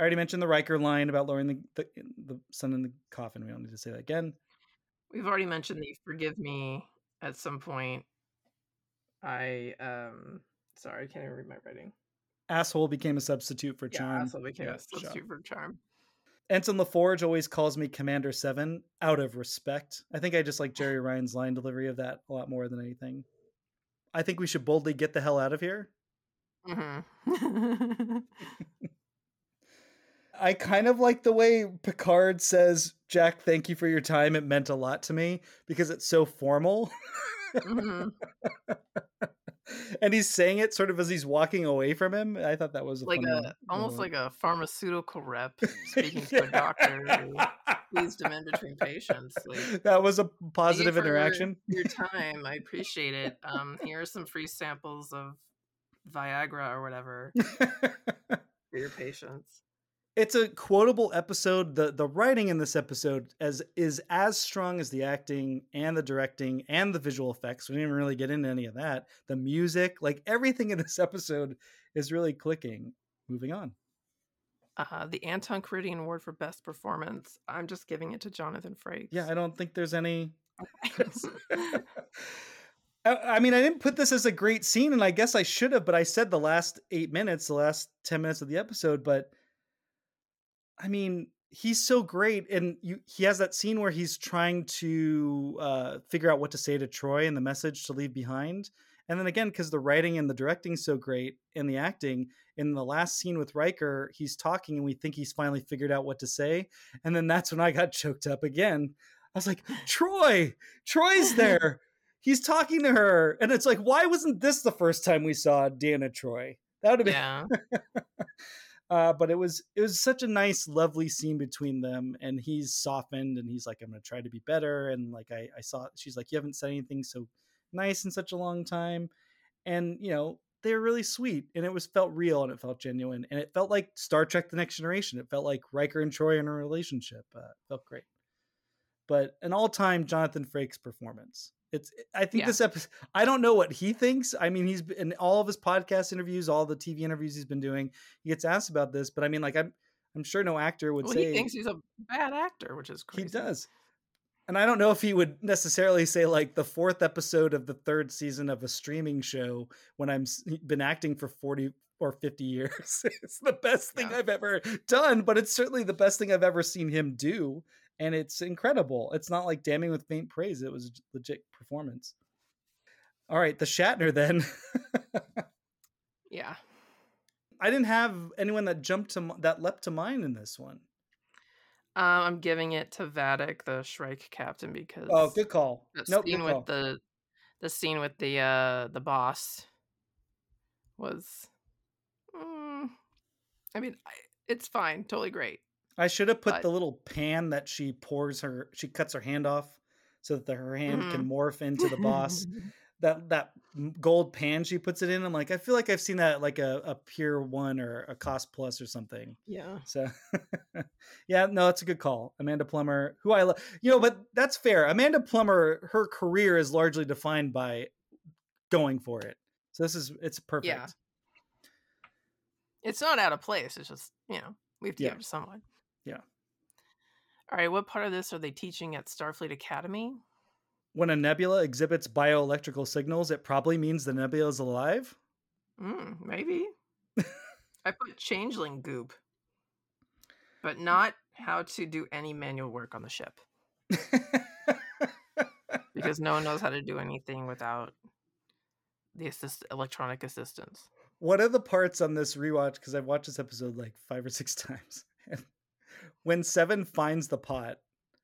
I already mentioned the Riker line about lowering the, the, the son in the coffin. We don't need to say that again. We've already mentioned the forgive me at some point. I um sorry, I can't even read my writing. Asshole became a substitute for Yeah, charm. asshole became Yeah, a substitute for charm. Ensign LaForge always calls me Commander Seven out of respect. I think I just like Jeri Ryan's line delivery of that a lot more than anything. I think we should boldly get the hell out of here. Mm-hmm. I kind of like the way Picard says, Jack, thank you for your time. It meant a lot to me because it's so formal. hmm and he's saying it sort of as he's walking away from him. I thought that was a Like a almost moment. like a pharmaceutical rep speaking to a doctor who squeezed him in between patients. Like, that was a positive interaction. Your time, I appreciate it. Um, here are some free samples of Viagra or whatever for your patients. It's a quotable episode. The the writing in this episode as is as strong as the acting and the directing and the visual effects. We didn't really get into any of that. The music, like everything in this episode is really clicking. Moving on. Uh, the Anton Karidian Award for Best Performance. I'm just giving it to Jonathan Frakes. Yeah, I don't think there's any I I mean, I didn't put this as a great scene, and I guess I should have, but I said the last eight minutes, the last 10 minutes of the episode. But I mean, he's so great. And you, he has that scene where he's trying to uh, figure out what to say to Troi and the message to leave behind. And then again, because the writing and the directing so great and the acting, in the last scene with Riker, he's talking and we think he's finally figured out what to say. And then that's when I got choked up again. I was like, Troi, Troi's there. He's talking to her. And it's like, why wasn't this the first time we saw Deanna Troi? That would have been Yeah. uh, but it was it was such a nice, lovely scene between them, and he's softened, and he's like, "I'm gonna try to be better," and like I, I saw, she's like, "You haven't said anything so nice in such a long time," and you know, they were really sweet and it was felt real and it felt genuine and it felt like Star Trek: The Next Generation. It felt like Riker and Troi in a relationship. Uh, felt great. But an all-time Jonathan Frakes performance. It's eh, I think Yeah. this episode. I don't know what he thinks. I mean, he's in all of his podcast interviews, all the TV interviews he's been doing. He gets asked about this, but I mean, like I'm I'm sure no actor would Well, say he thinks he's a bad actor, which is crazy. he does. And I don't know if he would necessarily say like the fourth episode of the third season of a streaming show when I'm been acting for 40 or 50 years. it's the best thing Yeah. I've ever done, but it's certainly the best thing I've ever seen him do. And it's incredible. It's not like damning with faint praise. It was a legit performance. All right, the Shatner then. Yeah. I didn't have anyone that jumped to that leapt to mind in this one. Um, I'm giving it to Vadic, the Shrike captain, because Oh, good call. that Nope, scene with call. the the scene with the uh the boss was. Mm, I mean, I, it's fine, totally great. I should have put But- the little pan that she pours her, she cuts her hand off so that the, her hand can Mm-hmm. morph into the boss. that that gold pan she puts it in. I'm like, I feel like I've seen that like a, a Pier One or a Cost Plus or something. yeah. So, yeah, no, it's a good call. Amanda Plummer, who I love, you know, but that's fair. Amanda Plummer, her career is largely defined by going for it. So this is it's perfect. Yeah. It's not out of place. It's just you know we have to Yeah. give it to someone. Yeah. All right. What part of this are they teaching at Starfleet Academy? When a nebula exhibits bioelectrical signals, it probably means the nebula is alive. Mm, maybe. I put changeling goop, but not how to do any manual work on the ship because no one knows how to do anything without the assist- electronic assistance. What are the parts on this rewatch? Because I've watched this episode like five or six times. When Seven finds the pot,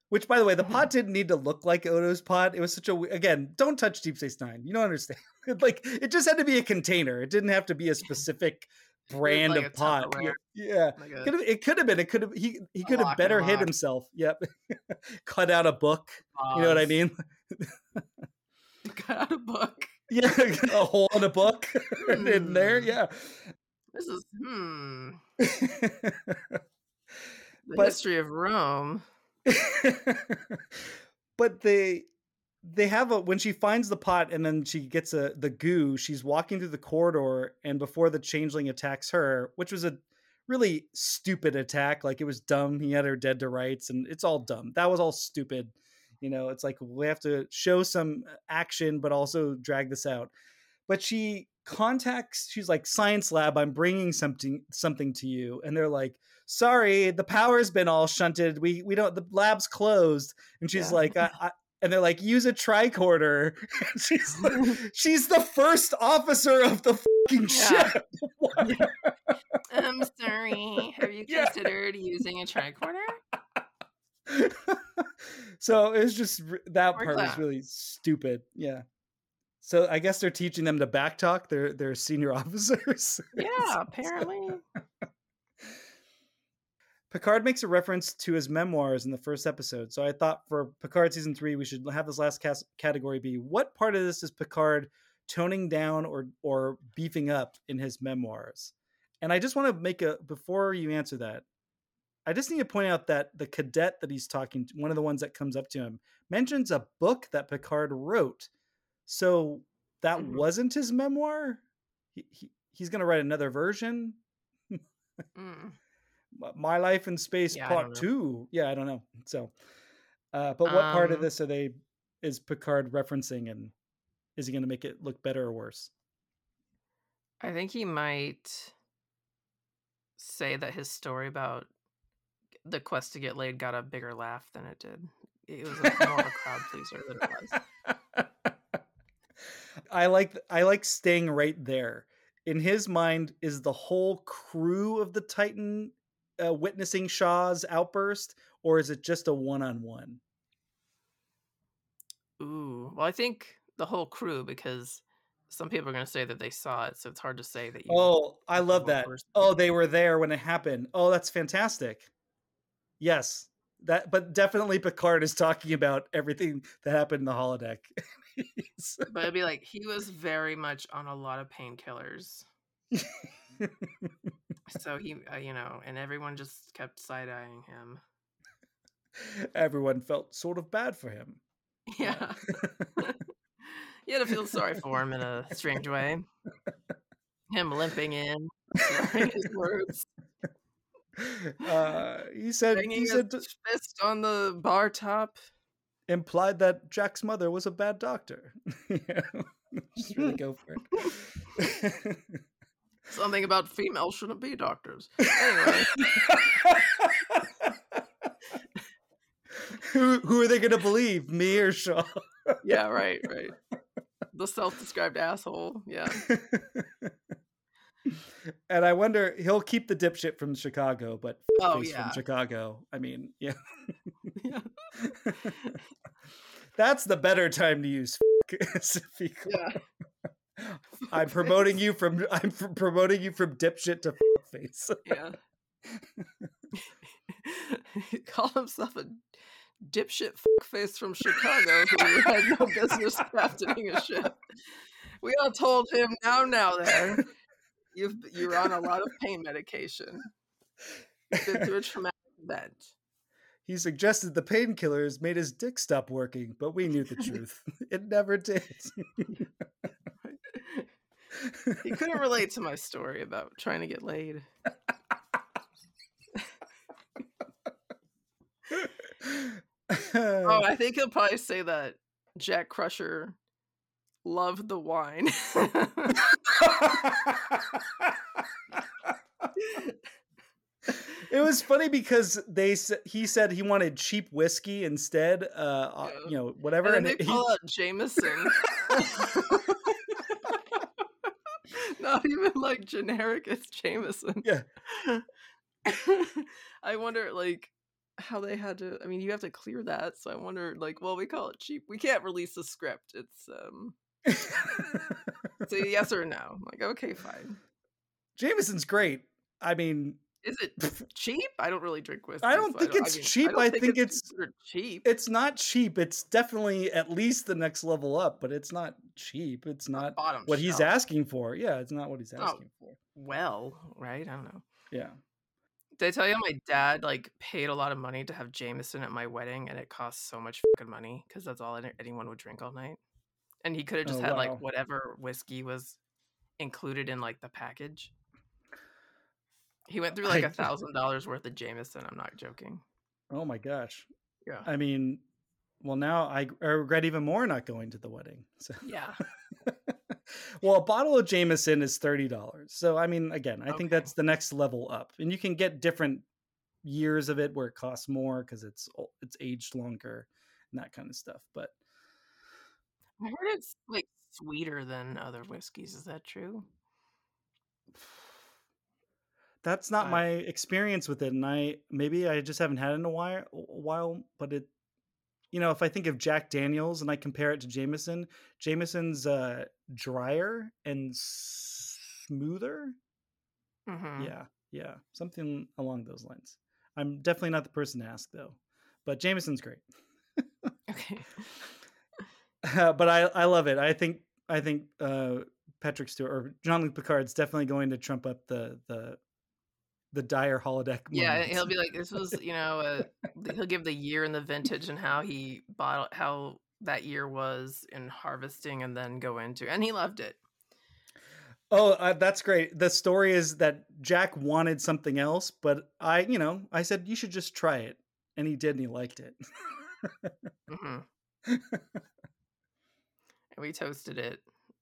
which by the way, the pot didn't need to look like Odo's pot. It was such a again, don't touch Deep Space Nine. You don't understand. like it just had to be a container. It didn't have to be a specific brand like of pot. Tupperware. Yeah. Like a- Could have, it could have been. It could have. He he could have better hid lock. himself. Yep. Cut out a book. You know what I mean? cut out a book. Yeah, a hole in a book in there. Hmm. Yeah. This is hmm. The But- history of Rome. but they they have a when she finds the pot and then she gets a the goo she's walking through the corridor and before the changeling attacks her which was a really stupid attack like it was dumb he had her dead to rights and it's all dumb that was all stupid you know it's like we have to show some action but also drag this out but she contacts she's like science lab i'm bringing something something to you and they're like sorry the power's been all shunted we we don't the lab's closed and she's Yeah. like I, I, and they're like use a tricorder And she's like, she's the first officer of the fucking Yeah. ship I'm sorry. Have you Yeah. considered using a tricorder? so it was just that Or part was really stupid yeah so i guess they're teaching them to backtalk They're they're senior officers Yeah, apparently. Picard makes a reference to his memoirs in the first episode. So I thought for Picard season three, we should have this last cas- category be what part of this is Picard toning down or or beefing up in his memoirs? And I just want to make a before you answer that, I just need to point out that the cadet that he's talking to, one of the ones that comes up to him, mentions a book that Picard wrote. So that Mhm. wasn't his memoir. He, he, he's going to write another version. Mm. My life in space Yeah, part two yeah i don't know so uh but what part of Um, this are they is picard referencing and is he going to make it look better or worse I think he might say that his story about the quest to get laid got a bigger laugh than it did. It was a, more a crowd pleaser than it was. i like i like staying right there in his mind is the whole crew of the titan uh, witnessing shaw's outburst or is it just a one-on-one Ooh. Well, I think the whole crew because some people are going to say that they saw it, so it's hard to say that you. Oh, I love that. person. Oh, they were there when it happened. Oh, that's fantastic. Yes. That but definitely Picard is talking about everything that happened in the holodeck. But it'd be like he was very much on a lot of painkillers. So he, uh, you know, and everyone just kept side eyeing him. Everyone felt sort of bad for him. Yeah. you had to feel sorry for him in a strange way. Him limping in, his words, Uh, he said banging he said fist on the bar top. implied that Jack's mother was a bad doctor. yeah. Just really go for it. Something about females shouldn't be doctors. Anyway, who who are they going to believe, me or Shaw? yeah, right, right. The self-described asshole. Yeah. and I wonder he'll keep the dipshit from Chicago, but Oh, yeah. from Chicago. I mean, yeah, Yeah. that's the better time to use. is if you call- Yeah. I'm promoting you from I'm pr- promoting you from dipshit to face. Yeah. he called himself a dipshit fuckface from Chicago who had no business captaining a ship. We all told him now, now there, you've you're on a lot of pain medication. You've been through a traumatic event. He suggested the painkillers made his dick stop working, but we knew the truth. it never did. He couldn't relate to my story about trying to get laid. Oh, I think he'll probably say that Jack Crusher loved the wine. it was funny because they he said he wanted cheap whiskey instead. Uh, uh, Yeah. you know, whatever. and And they he- call out Jameson. Not even like generic, it's Jameson. Yeah. I wonder like how they had to I mean you have to clear that, so I wonder like well we call it cheap. We can't release the script. It's um say yes or no. I'm like, okay, fine. Jameson's great. I mean, Is it cheap? I don't really drink whiskey. I don't so think it's cheap. don't I think it's- considered cheap. it's not cheap. It's definitely at least the next level up, but it's not cheap. It's not bottom what he's asking for. Yeah, it's not what he's Oh. asking for. well, right? I don't know. Yeah. Did I tell you my dad like paid a lot of money to have Jameson at my wedding, and it cost so much fucking money because that's all anyone would drink all night, and he could have oh, just Oh, had wow. like whatever whiskey was included in like the package. He went through like a thousand dollars worth of Jameson. I'm not joking. Oh my gosh. Yeah. I mean, well, now I, I regret even more not going to the wedding. So, Yeah. well, a bottle of Jameson is thirty dollars. So, I mean, again, I think that's the next level up, and you can get different years of it where it costs more because it's it's aged longer and that kind of stuff. But I heard it's like sweeter than other whiskeys. Is that true? That's not I- my experience with it, and I maybe I just haven't had it in a while. A while, but it, you know, if I think of Jack Daniels and I compare it to Jameson, Jameson's uh, drier and smoother. Mm-hmm. Yeah, yeah, something along those lines. I'm definitely not the person to ask though, but Jameson's great. Okay. but I I love it. I think I think uh, Patrick Stewart or Jean Luc Picard's definitely going to trump up the the the dire holodeck. Yeah, moments. he'll be like, this was, you know, uh, he'll give the year and the vintage and how he bought how that year was in harvesting, and then go into, and he loved it. Oh, uh, that's great. The story is that Jack wanted something else, but I, you know, I said you should just try it, and he did, and he liked it. hmm and we toasted it.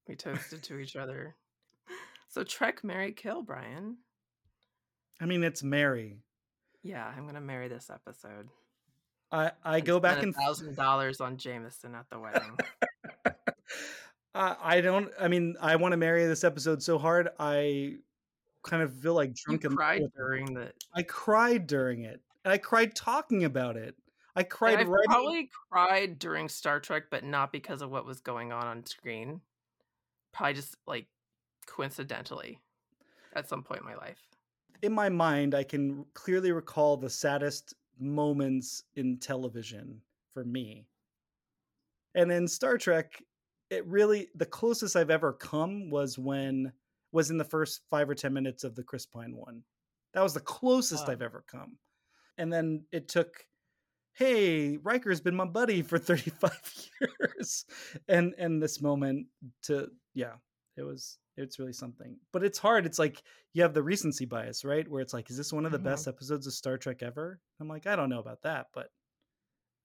We toasted to each other. So Trek, Marry, Kill, Bryan. I mean, it's Marry. Yeah, I'm gonna marry this episode. I I go back and thousand dollars on Jameson at the wedding. I I don't. I mean, I want to marry this episode so hard. I kind of feel like you drunk and cried during the. I cried during it. And I cried talking about it. I cried And I right. probably cried during Star Trek, but not because of what was going on on screen. Probably just like coincidentally at some point in my life. In my mind, I can clearly recall the saddest moments in television for me. And in Star Trek, it really the closest I've ever come was when was in the first five or ten minutes of the Chris Pine one. That was the closest Wow. I've ever come. And then it took, hey, Riker's been my buddy for 35 years. And and this moment to yeah, it was it's really something. But it's hard. It's like you have the recency bias, right? Where it's like, is this one of the Mhm. best episodes of Star Trek ever? I'm like, I don't know about that, but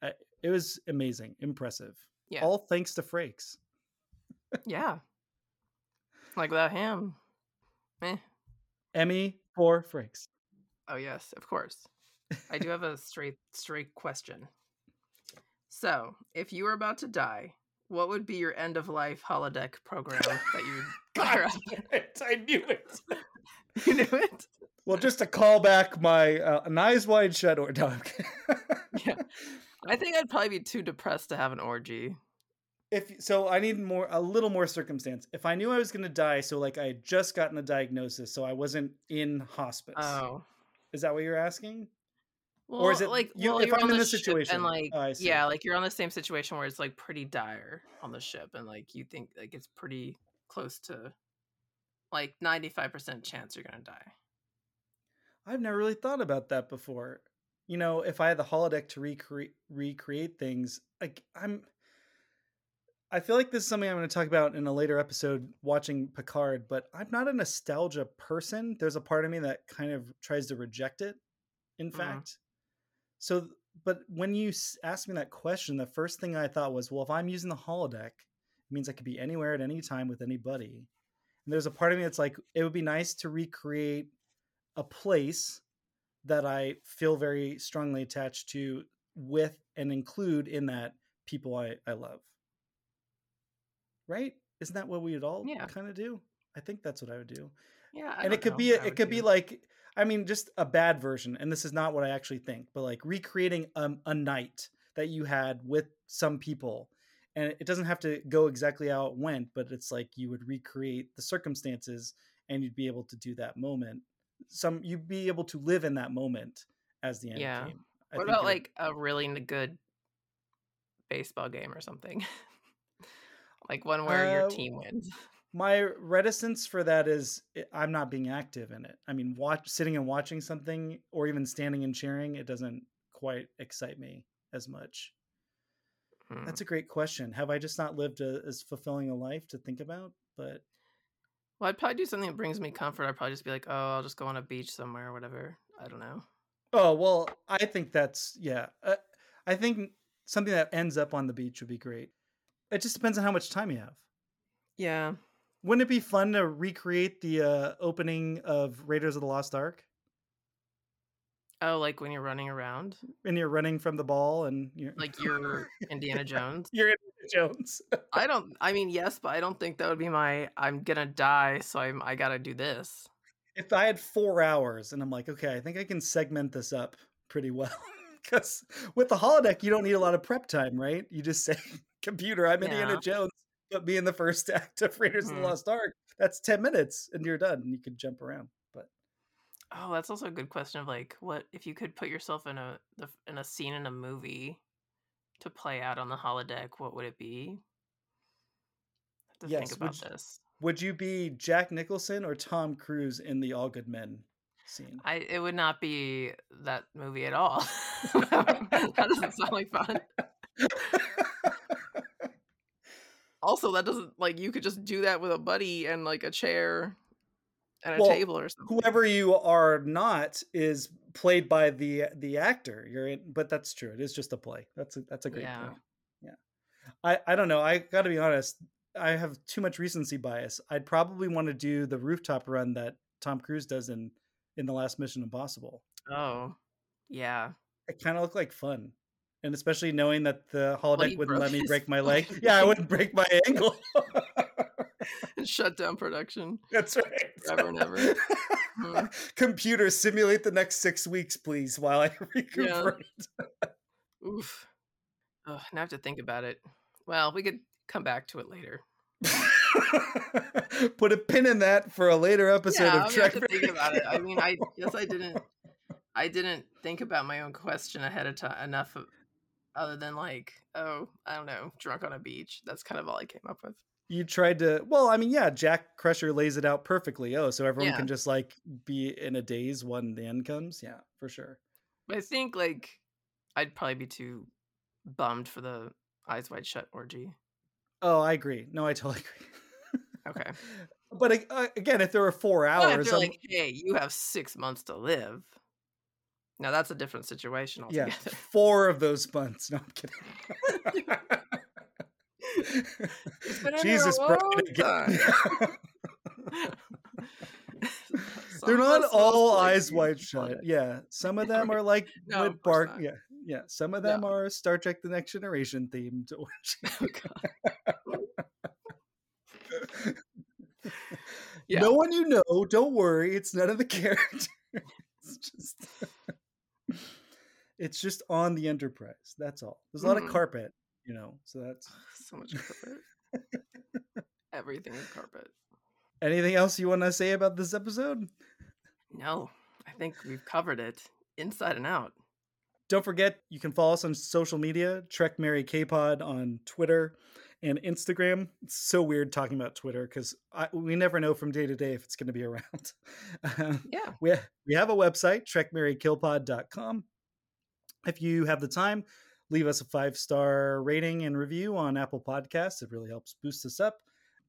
I, it was amazing, impressive. Yeah. All thanks to Frakes. Yeah. Like without him. Eh. Emmy for Frakes. Oh yes, of course. I do have a straight straight question. So, if you were about to die, what would be your end of life holodeck program that you up? it. I knew it. You knew it? Well, just to call back my uh, an eyes wide shut or no, Yeah. I think I'd probably be too depressed to have an orgy. If so, I need more a little more circumstance. If I knew I was going to die, so like I had just gotten a diagnosis, so I wasn't in hospice. Oh. Is that what you're asking? Well, Or is it like you- well, if you're I'm on in the this situation? and like Oh, yeah, like you're on the same situation where it's like pretty dire on the ship and like you think like it's pretty close to like 95% chance you're going to die. I've never really thought about that before. You know, if I had the holodeck to recreate recreate things, like I'm I feel like this is something I'm going to talk about in a later episode watching Picard, but I'm not a nostalgia person. There's a part of me that kind of tries to reject it, in Mhm. fact. So, but when you asked me that question, the first thing I thought was, well, if I'm using the holodeck, it means I could be anywhere at any time with anybody. And there's a part of me that's like, it would be nice to recreate a place that I feel very strongly attached to with and include in that people I, I love. Right? Isn't that what we would all Yeah. kind of do? I think that's what I would do. Yeah, I and it could know be I it could be like I mean just a bad version and this is not what I actually think, but like recreating um, a night that you had with some people and it doesn't have to go exactly how it went, but it's like you would recreate the circumstances and you'd be able to do that moment. Some you'd be able to live in that moment as the end Yeah. came. I What about would- like a really good baseball game or something? like one where your Uh, team wins. My reticence for that is i- I'm not being active in it. I mean, watch sitting and watching something or even standing and cheering, it doesn't quite excite me as much. Hmm. That's a great question. Have I just not lived a, as fulfilling a life to think about? But Well, I'd probably do something that brings me comfort. I'd probably just be like, oh, I'll just go on a beach somewhere or whatever. I don't know. oh well, I think that's yeah. Uh, I think something that ends up on the beach would be great. It just depends on how much time you have. Yeah. Wouldn't it be fun to recreate the uh, opening of Raiders of the Lost Ark? Oh, like when you're running around, And you're running from the ball, and you're like you're Indiana Jones. you're Indiana Jones. I don't. I mean, yes, but I don't think that would be my. I'm gonna die, so I'm. I gotta do this. if I had four hours and I'm like, okay, I think I can segment this up pretty well. Because with the holodeck, you don't need a lot of prep time, right? You just say, computer, I'm Indiana Yeah. Jones, put me in the first act of Raiders of Mhm. the Lost Ark. That's 10 minutes and you're done. And you can jump around. But Oh, that's also a good question of like, what if you could put yourself in a the, in a scene in a movie to play out on the holodeck? What would it be? To Yes, think about would you- this. would you be Jack Nicholson or Tom Cruise in the All Good Men scene? I it would not be that movie at all. that doesn't sound like fun. Also, that doesn't like you could just do that with a buddy and like a chair and a Well, table or something. Whoever you are not is played by the the actor. You're in, but that's true. It is just a play. That's a, that's a great Yeah. point. Yeah, I I don't know. I got to be honest. I have too much recency bias. I'd probably want to do the rooftop run that Tom Cruise does in in the last Mission Impossible. Oh, yeah. It kind of looked like fun, and especially knowing that the holodeck wouldn't broke let me break my leg. Yeah, I wouldn't break my ankle. Shut down production. That's right. Forever and ever. Hmm. Computer, simulate the next six weeks, please, while I recuperate. Oof. Oh, now I have to think about it. Well, we could come back to it later. Put a pin in that for a later episode yeah, of Trek. have to think about it. I mean, I guess I didn't. I didn't think about my own question ahead of time enough. Other than like, oh, I don't know, drunk on a beach. That's kind of all I came up with. You tried to. Well, I mean, yeah, Jack Crusher lays it out perfectly. Oh, so everyone Yeah. can just like be in a daze when the end comes. Yeah, for sure. I think like I'd probably be too bummed for the eyes wide shut orgy. Oh, I agree. No, I totally agree. Okay. but uh, again, if there were four hours, they're like, hey, you have six months to live. Now that's a different situation altogether. yeah, four of those months. No, I'm kidding. It's been in there a Jesus, Bryan, They're not all eyes wide shut. Yeah, some of them are like No, with Bark. Yeah, yeah. Some of them No. are Star Trek: The Next Generation themed. Oh, God. Yeah. No one you know. Don't worry. It's none of the characters. it's just. It's just on the Enterprise. That's all. There's a lot Mhm. of carpet, you know. So that's. so much carpet. Everything is carpet. Anything else you want to say about this episode? No, I think we've covered it inside and out. Don't forget, you can follow us on social media, Trek Marry K-Pod on Twitter and Instagram. It's so weird talking about Twitter because we never know from day to day if it's going to be around. Yeah. we, we have a website, trekmarrykillpod.com. If you have the time, leave us a five-star rating and review on Apple Podcasts. It really helps boost us up.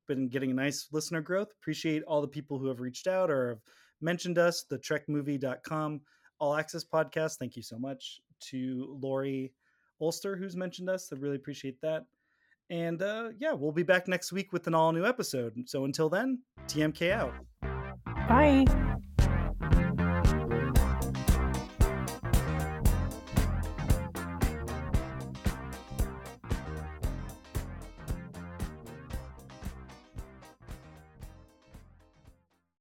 Been getting a nice listener growth. Appreciate all the people who have reached out or have mentioned us, the trekmovie.com all access podcast. Thank you so much to Laurie Ulster, who's mentioned us. I really appreciate that. And uh, yeah, we'll be back next week with an all new episode. So until then, TMK out. Bye.